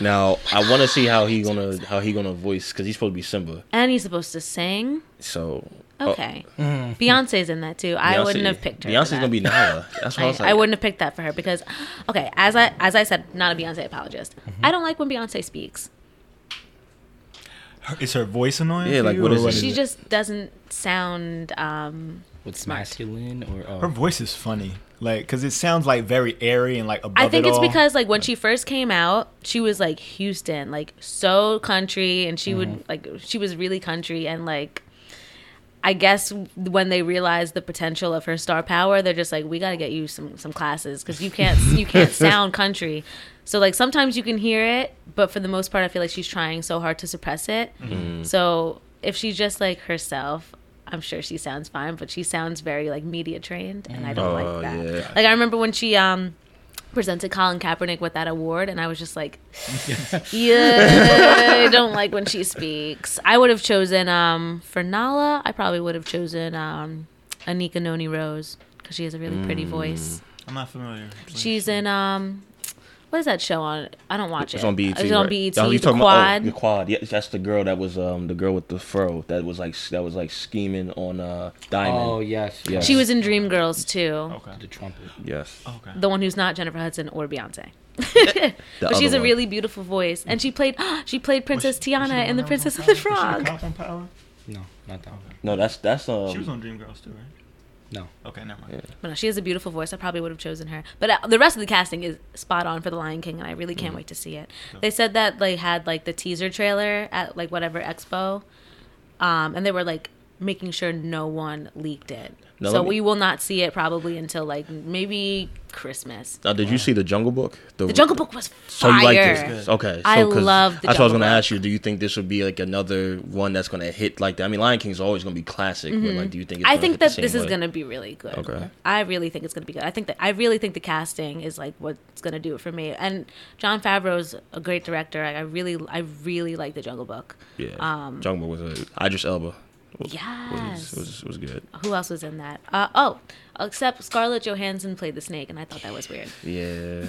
D: Now, I want to see how he gonna how he gonna voice because he's supposed to be Simba.
A: and he's supposed to sing.
D: So oh,
A: Okay, Beyonce's in that too. I
D: Beyonce-
A: wouldn't have picked her. for
D: Beyonce's
A: that.
D: gonna be Nala. That's what I,
A: I,
D: was like.
A: I wouldn't have picked that for her because, okay, as I as I said, not a Beyonce apologist.
D: Mm-hmm.
A: I don't like when Beyonce speaks.
C: Is her voice annoying?
D: Yeah,
C: for
D: like,
C: you,
D: what
C: or
D: is it?
A: She
C: it?
A: just doesn't sound. um
B: What's masculine or
C: Her
B: uh,
C: voice is funny, like because it sounds like very airy and like above
A: I think
C: it
A: it's
C: all.
A: because like when she first came out, she was like Houston, like so country, and she would like she was really country, and like I guess when they realized the potential of her star power, they're just like, we got to get you some some classes because you can't you can't *laughs* sound country. So like sometimes you can hear it, but for the most part, I feel like she's trying so hard to suppress it. So if she's just like herself. I'm sure she sounds fine, but she sounds very like media trained, and I don't
D: Oh,
A: like that.
D: yeah.
A: Like I remember when she um presented Colin Kaepernick with that award, and I was just like, *laughs* yeah, I don't like when she speaks. I would have chosen um for Nala. I probably would have chosen um Anika Noni Rose because she has a really pretty voice.
C: I'm not familiar.
A: She's in um what is that show on? I don't watch it.
D: It's
A: it.
D: on BET.
A: It's on
D: right?
A: BET.
D: Oh, you
A: the
D: talking
A: quad.
D: About, oh, the quad. Yeah, that's the girl that was um the girl with the fro that was like that was like scheming on uh Diamond.
B: oh yes,
D: Yeah.
A: she was in Dreamgirls too.
C: Okay.
B: the trumpet.
D: Yes.
C: Okay.
A: The one who's not Jennifer Hudson or Beyonce. *laughs*
D: The
A: but she has
D: other
A: a
D: one.
A: really beautiful voice, and she played *gasps* she played Princess
C: Was she- was
A: Tiana in The Princess of
C: Power?
A: the
C: Was she on
A: Frog.
C: On Power?
B: No, not that one.
D: No, that's that's um.
C: She was on Dreamgirls too, right?
B: No.
C: Okay, never mind.
A: But no, she has a beautiful voice. I probably would have chosen her. But uh, the rest of the casting is spot on for The Lion King, and I really
D: Mm.
A: can't wait to see it. They said that they had like the teaser trailer at like whatever expo, um, and they were like making sure no one leaked it.
D: Now,
A: so
D: me-
A: we will not see it probably until like maybe Christmas.
D: Now, did you see the Jungle Book?
A: The Jungle Book was
D: So
A: fire.
D: you like this? Okay. So,
A: I
D: 'cause
A: love the
D: That's what I was gonna ask you. Do you think this would be like another one that's gonna hit like that? I mean, Lion King's always gonna be classic, but like, do you think? It's
A: Mm-hmm. I think
D: hit the
A: that
D: same
A: this is gonna be really good.
D: Okay.
A: I really think it's gonna be good. I think that I really think the casting is like what's gonna do it for me. And Jon Favreau's a great director. I, I really, I really like the Jungle Book.
D: Yeah.
A: Um,
D: Jungle Book was a Idris Elba. Was,
A: Yes.
D: Was, was was good.
A: Who else was in that? Uh, oh, except Scarlett Johansson played the snake, and I thought that was weird.
D: Yeah.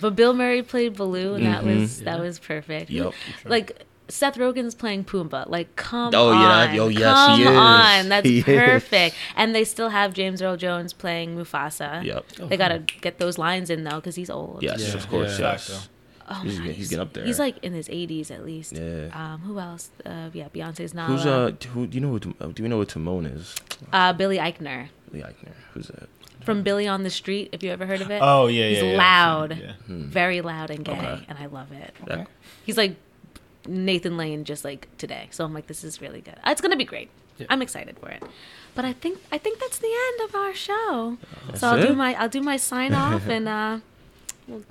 A: But Bill Murray played Baloo, and that
D: Mhm.
A: was that was perfect.
D: Yep.
A: Like Seth Rogen's playing Pumbaa. Like, come
D: Oh,
A: on.
D: yeah, oh, yes,
A: come
D: he is.
A: on. That's
D: He is.
A: perfect. And they still have James Earl Jones playing Mufasa.
D: Yep.
A: They gotta get those lines in though, because he's old.
D: Yes,
B: Yeah,
D: of course.
B: yeah.
D: Yes.
A: Oh
D: He's-
A: my,
D: he's getting up there.
A: He's like in his 80s at least.
D: Yeah.
A: Um, who else? Uh, yeah, Beyonce's not.
D: Who's uh? Who do you know? What, uh, do you know what Timon is?
A: uh, Billy Eichner
D: Lee Eichner. Who's that?
A: from Billy on the Street. If you ever heard of it.
C: Oh yeah,
A: He's
C: yeah. yeah.
A: loud,
C: Yeah.
A: very loud and gay,
D: Okay.
A: and I love it.
D: That-
A: He's like Nathan Lane, just like today. So I'm like, this is really good. It's gonna be great.
B: Yeah.
A: I'm excited for it. But I think I think that's the end of our show.
D: That's
A: so I'll do my I'll do my sign *laughs* off and uh, we'll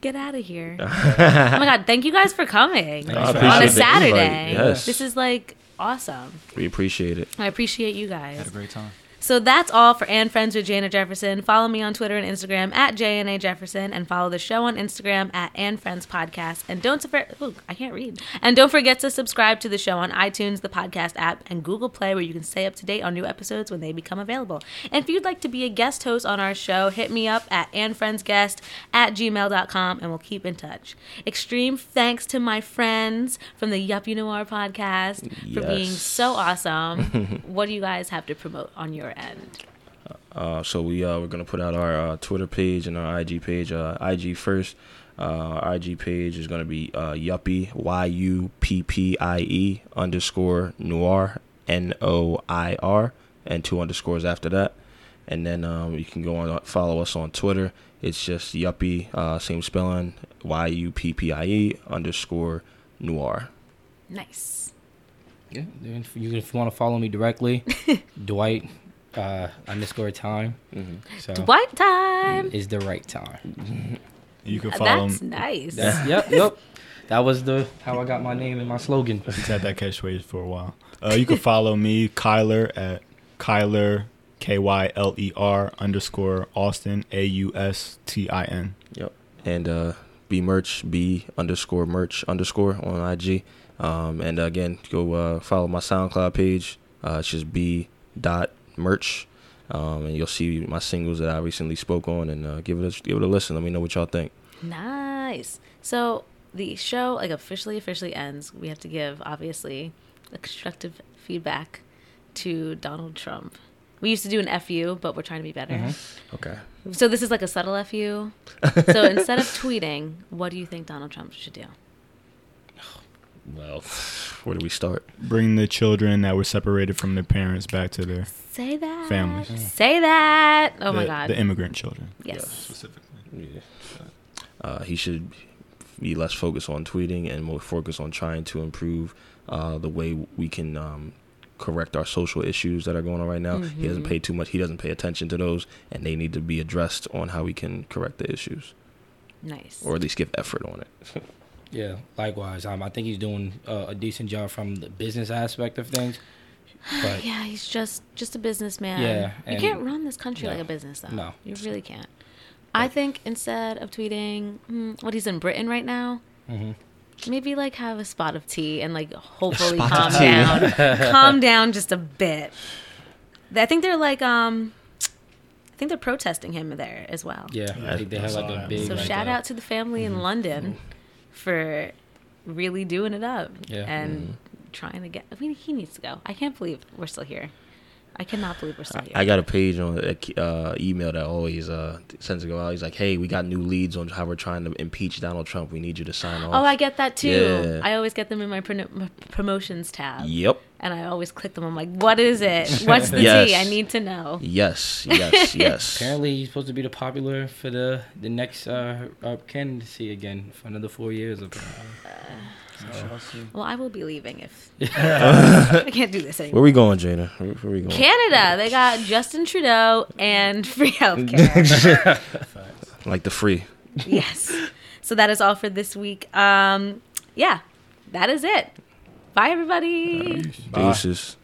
A: get out of here. *laughs* oh my god! Thank you guys for coming
B: I
A: on
D: I
A: a
B: appreciate
D: appreciate the
A: Saturday.
D: Yes.
A: This is like awesome.
D: We appreciate it.
A: I appreciate you guys.
C: Had a great time.
A: So that's all for And Friends with J'na Jefferson. Follow me on Twitter and Instagram at JNA Jefferson and follow the show on Instagram at And Friends Podcast. And don't forget, ooh, I can't read. And don't forget to subscribe to the show on iTunes, the podcast app, and Google Play where you can stay up to date on new episodes when they become available. And if you'd like to be a guest host on our show, hit me up at andfriendsguest at gmail.com and we'll keep in touch. Extreme thanks to my friends from the Yuppie Noir podcast for being so awesome. *laughs* what do you guys have to promote on your end?
D: Uh, so we uh, we're gonna put out our uh, Twitter page and our IG page. Uh, IG first. Uh, our IG page is gonna be uh, Yuppie Y U P P I E underscore Noir N O I R, and two underscores after that. And then um, you can go on follow us on Twitter. It's just Yuppie, uh, same spelling, Y U P P I E underscore Noir.
A: Nice.
B: Yeah, if you if you want to follow me directly, *laughs* Dwight uh, underscore time.
D: Mm-hmm.
B: So
A: Dwight time.
B: is the right time.
C: You can follow
A: That's
C: him.
A: nice.
B: That's, yep, *laughs* yep. That was the how I got my name and my slogan.
C: He's had that catchphrase for a while. Uh, you can follow me, Kyler, at Kyler, K Y L E R underscore Austin, A U S T I N.
D: Yep. And uh, B merch, B underscore merch underscore on IG. Um, and again, go uh, follow my SoundCloud page. Uh, it's just B dot merch. Um, and you'll see my singles that I recently spoke on, and uh, give it a, give it a listen. Let me know what y'all think.
A: Nice. So the show like officially officially ends. We have to give obviously a constructive feedback to Donald Trump. We used to do an FU, but we're trying to be better.
B: Mm-hmm.
D: Okay.
A: So this is like a subtle FU. *laughs* so instead of tweeting, what do you think Donald Trump should do?
D: Well, where do we start?
C: Bring the children that were separated from their parents back to their
A: Say that.
C: Families.
A: Say that. Oh my god.
C: the immigrant children.
A: yes.
C: Specifically.
D: Yeah. Uh, he should be less focused on tweeting and more focused on trying to improve uh, the way we can um, correct our social issues that are going on right now. He doesn't pay too much. He doesn't pay attention to those, and they need to be addressed on how we can correct the issues,
A: Nice.
D: or at least give effort on it. *laughs*
B: Yeah, likewise. Um, I think he's doing uh, a decent job from the business aspect of things. *sighs* But
A: yeah, he's just just a businessman.
B: Yeah,
A: you can't run this country
B: no,
A: like a business, though.
B: no.
A: you really can't. I think instead of tweeting hmm, what he's in Britain right now,
B: mhm.
A: maybe like have a spot of tea and like hopefully calm down, *laughs* calm down just a bit. I think they're like um, I think they're protesting him there as well.
B: yeah,
C: Yeah,
B: I think they have like a big.
A: So
B: like,
A: shout
B: uh,
A: out to the family in London for really doing it up
B: Yeah.
A: and mm. trying to get. I mean, he needs to go. I can't believe we're still here. I cannot believe we're still here.
D: I got a page on a uh, email that always uh, sends to go out. He's like, "Hey, we got new leads on how we're trying to impeach Donald Trump. We need you to sign off."
A: Oh, I get that too.
D: Yeah.
A: I always get them in my, pro- my promotions tab,
D: Yep.
A: and I always click them. I'm like, "What is it? *laughs* What's the
D: Yes.
A: tea? I need to know."
D: Yes. Yes. *laughs* Yes.
B: Apparently, he's supposed to be the popular for the the next uh, uh candidacy again for another four years. Apparently.
A: Well, I will be leaving if *laughs* I can't do this anymore.
D: Where
A: anymore.
D: we going, Jada? Where, where we going?
A: Canada, they got Justin Trudeau and free healthcare. *laughs* *laughs*
D: like the free.
A: yes. So that is all for this week. Um, yeah, that is it. Bye, everybody.
C: Bye.
D: Deuces.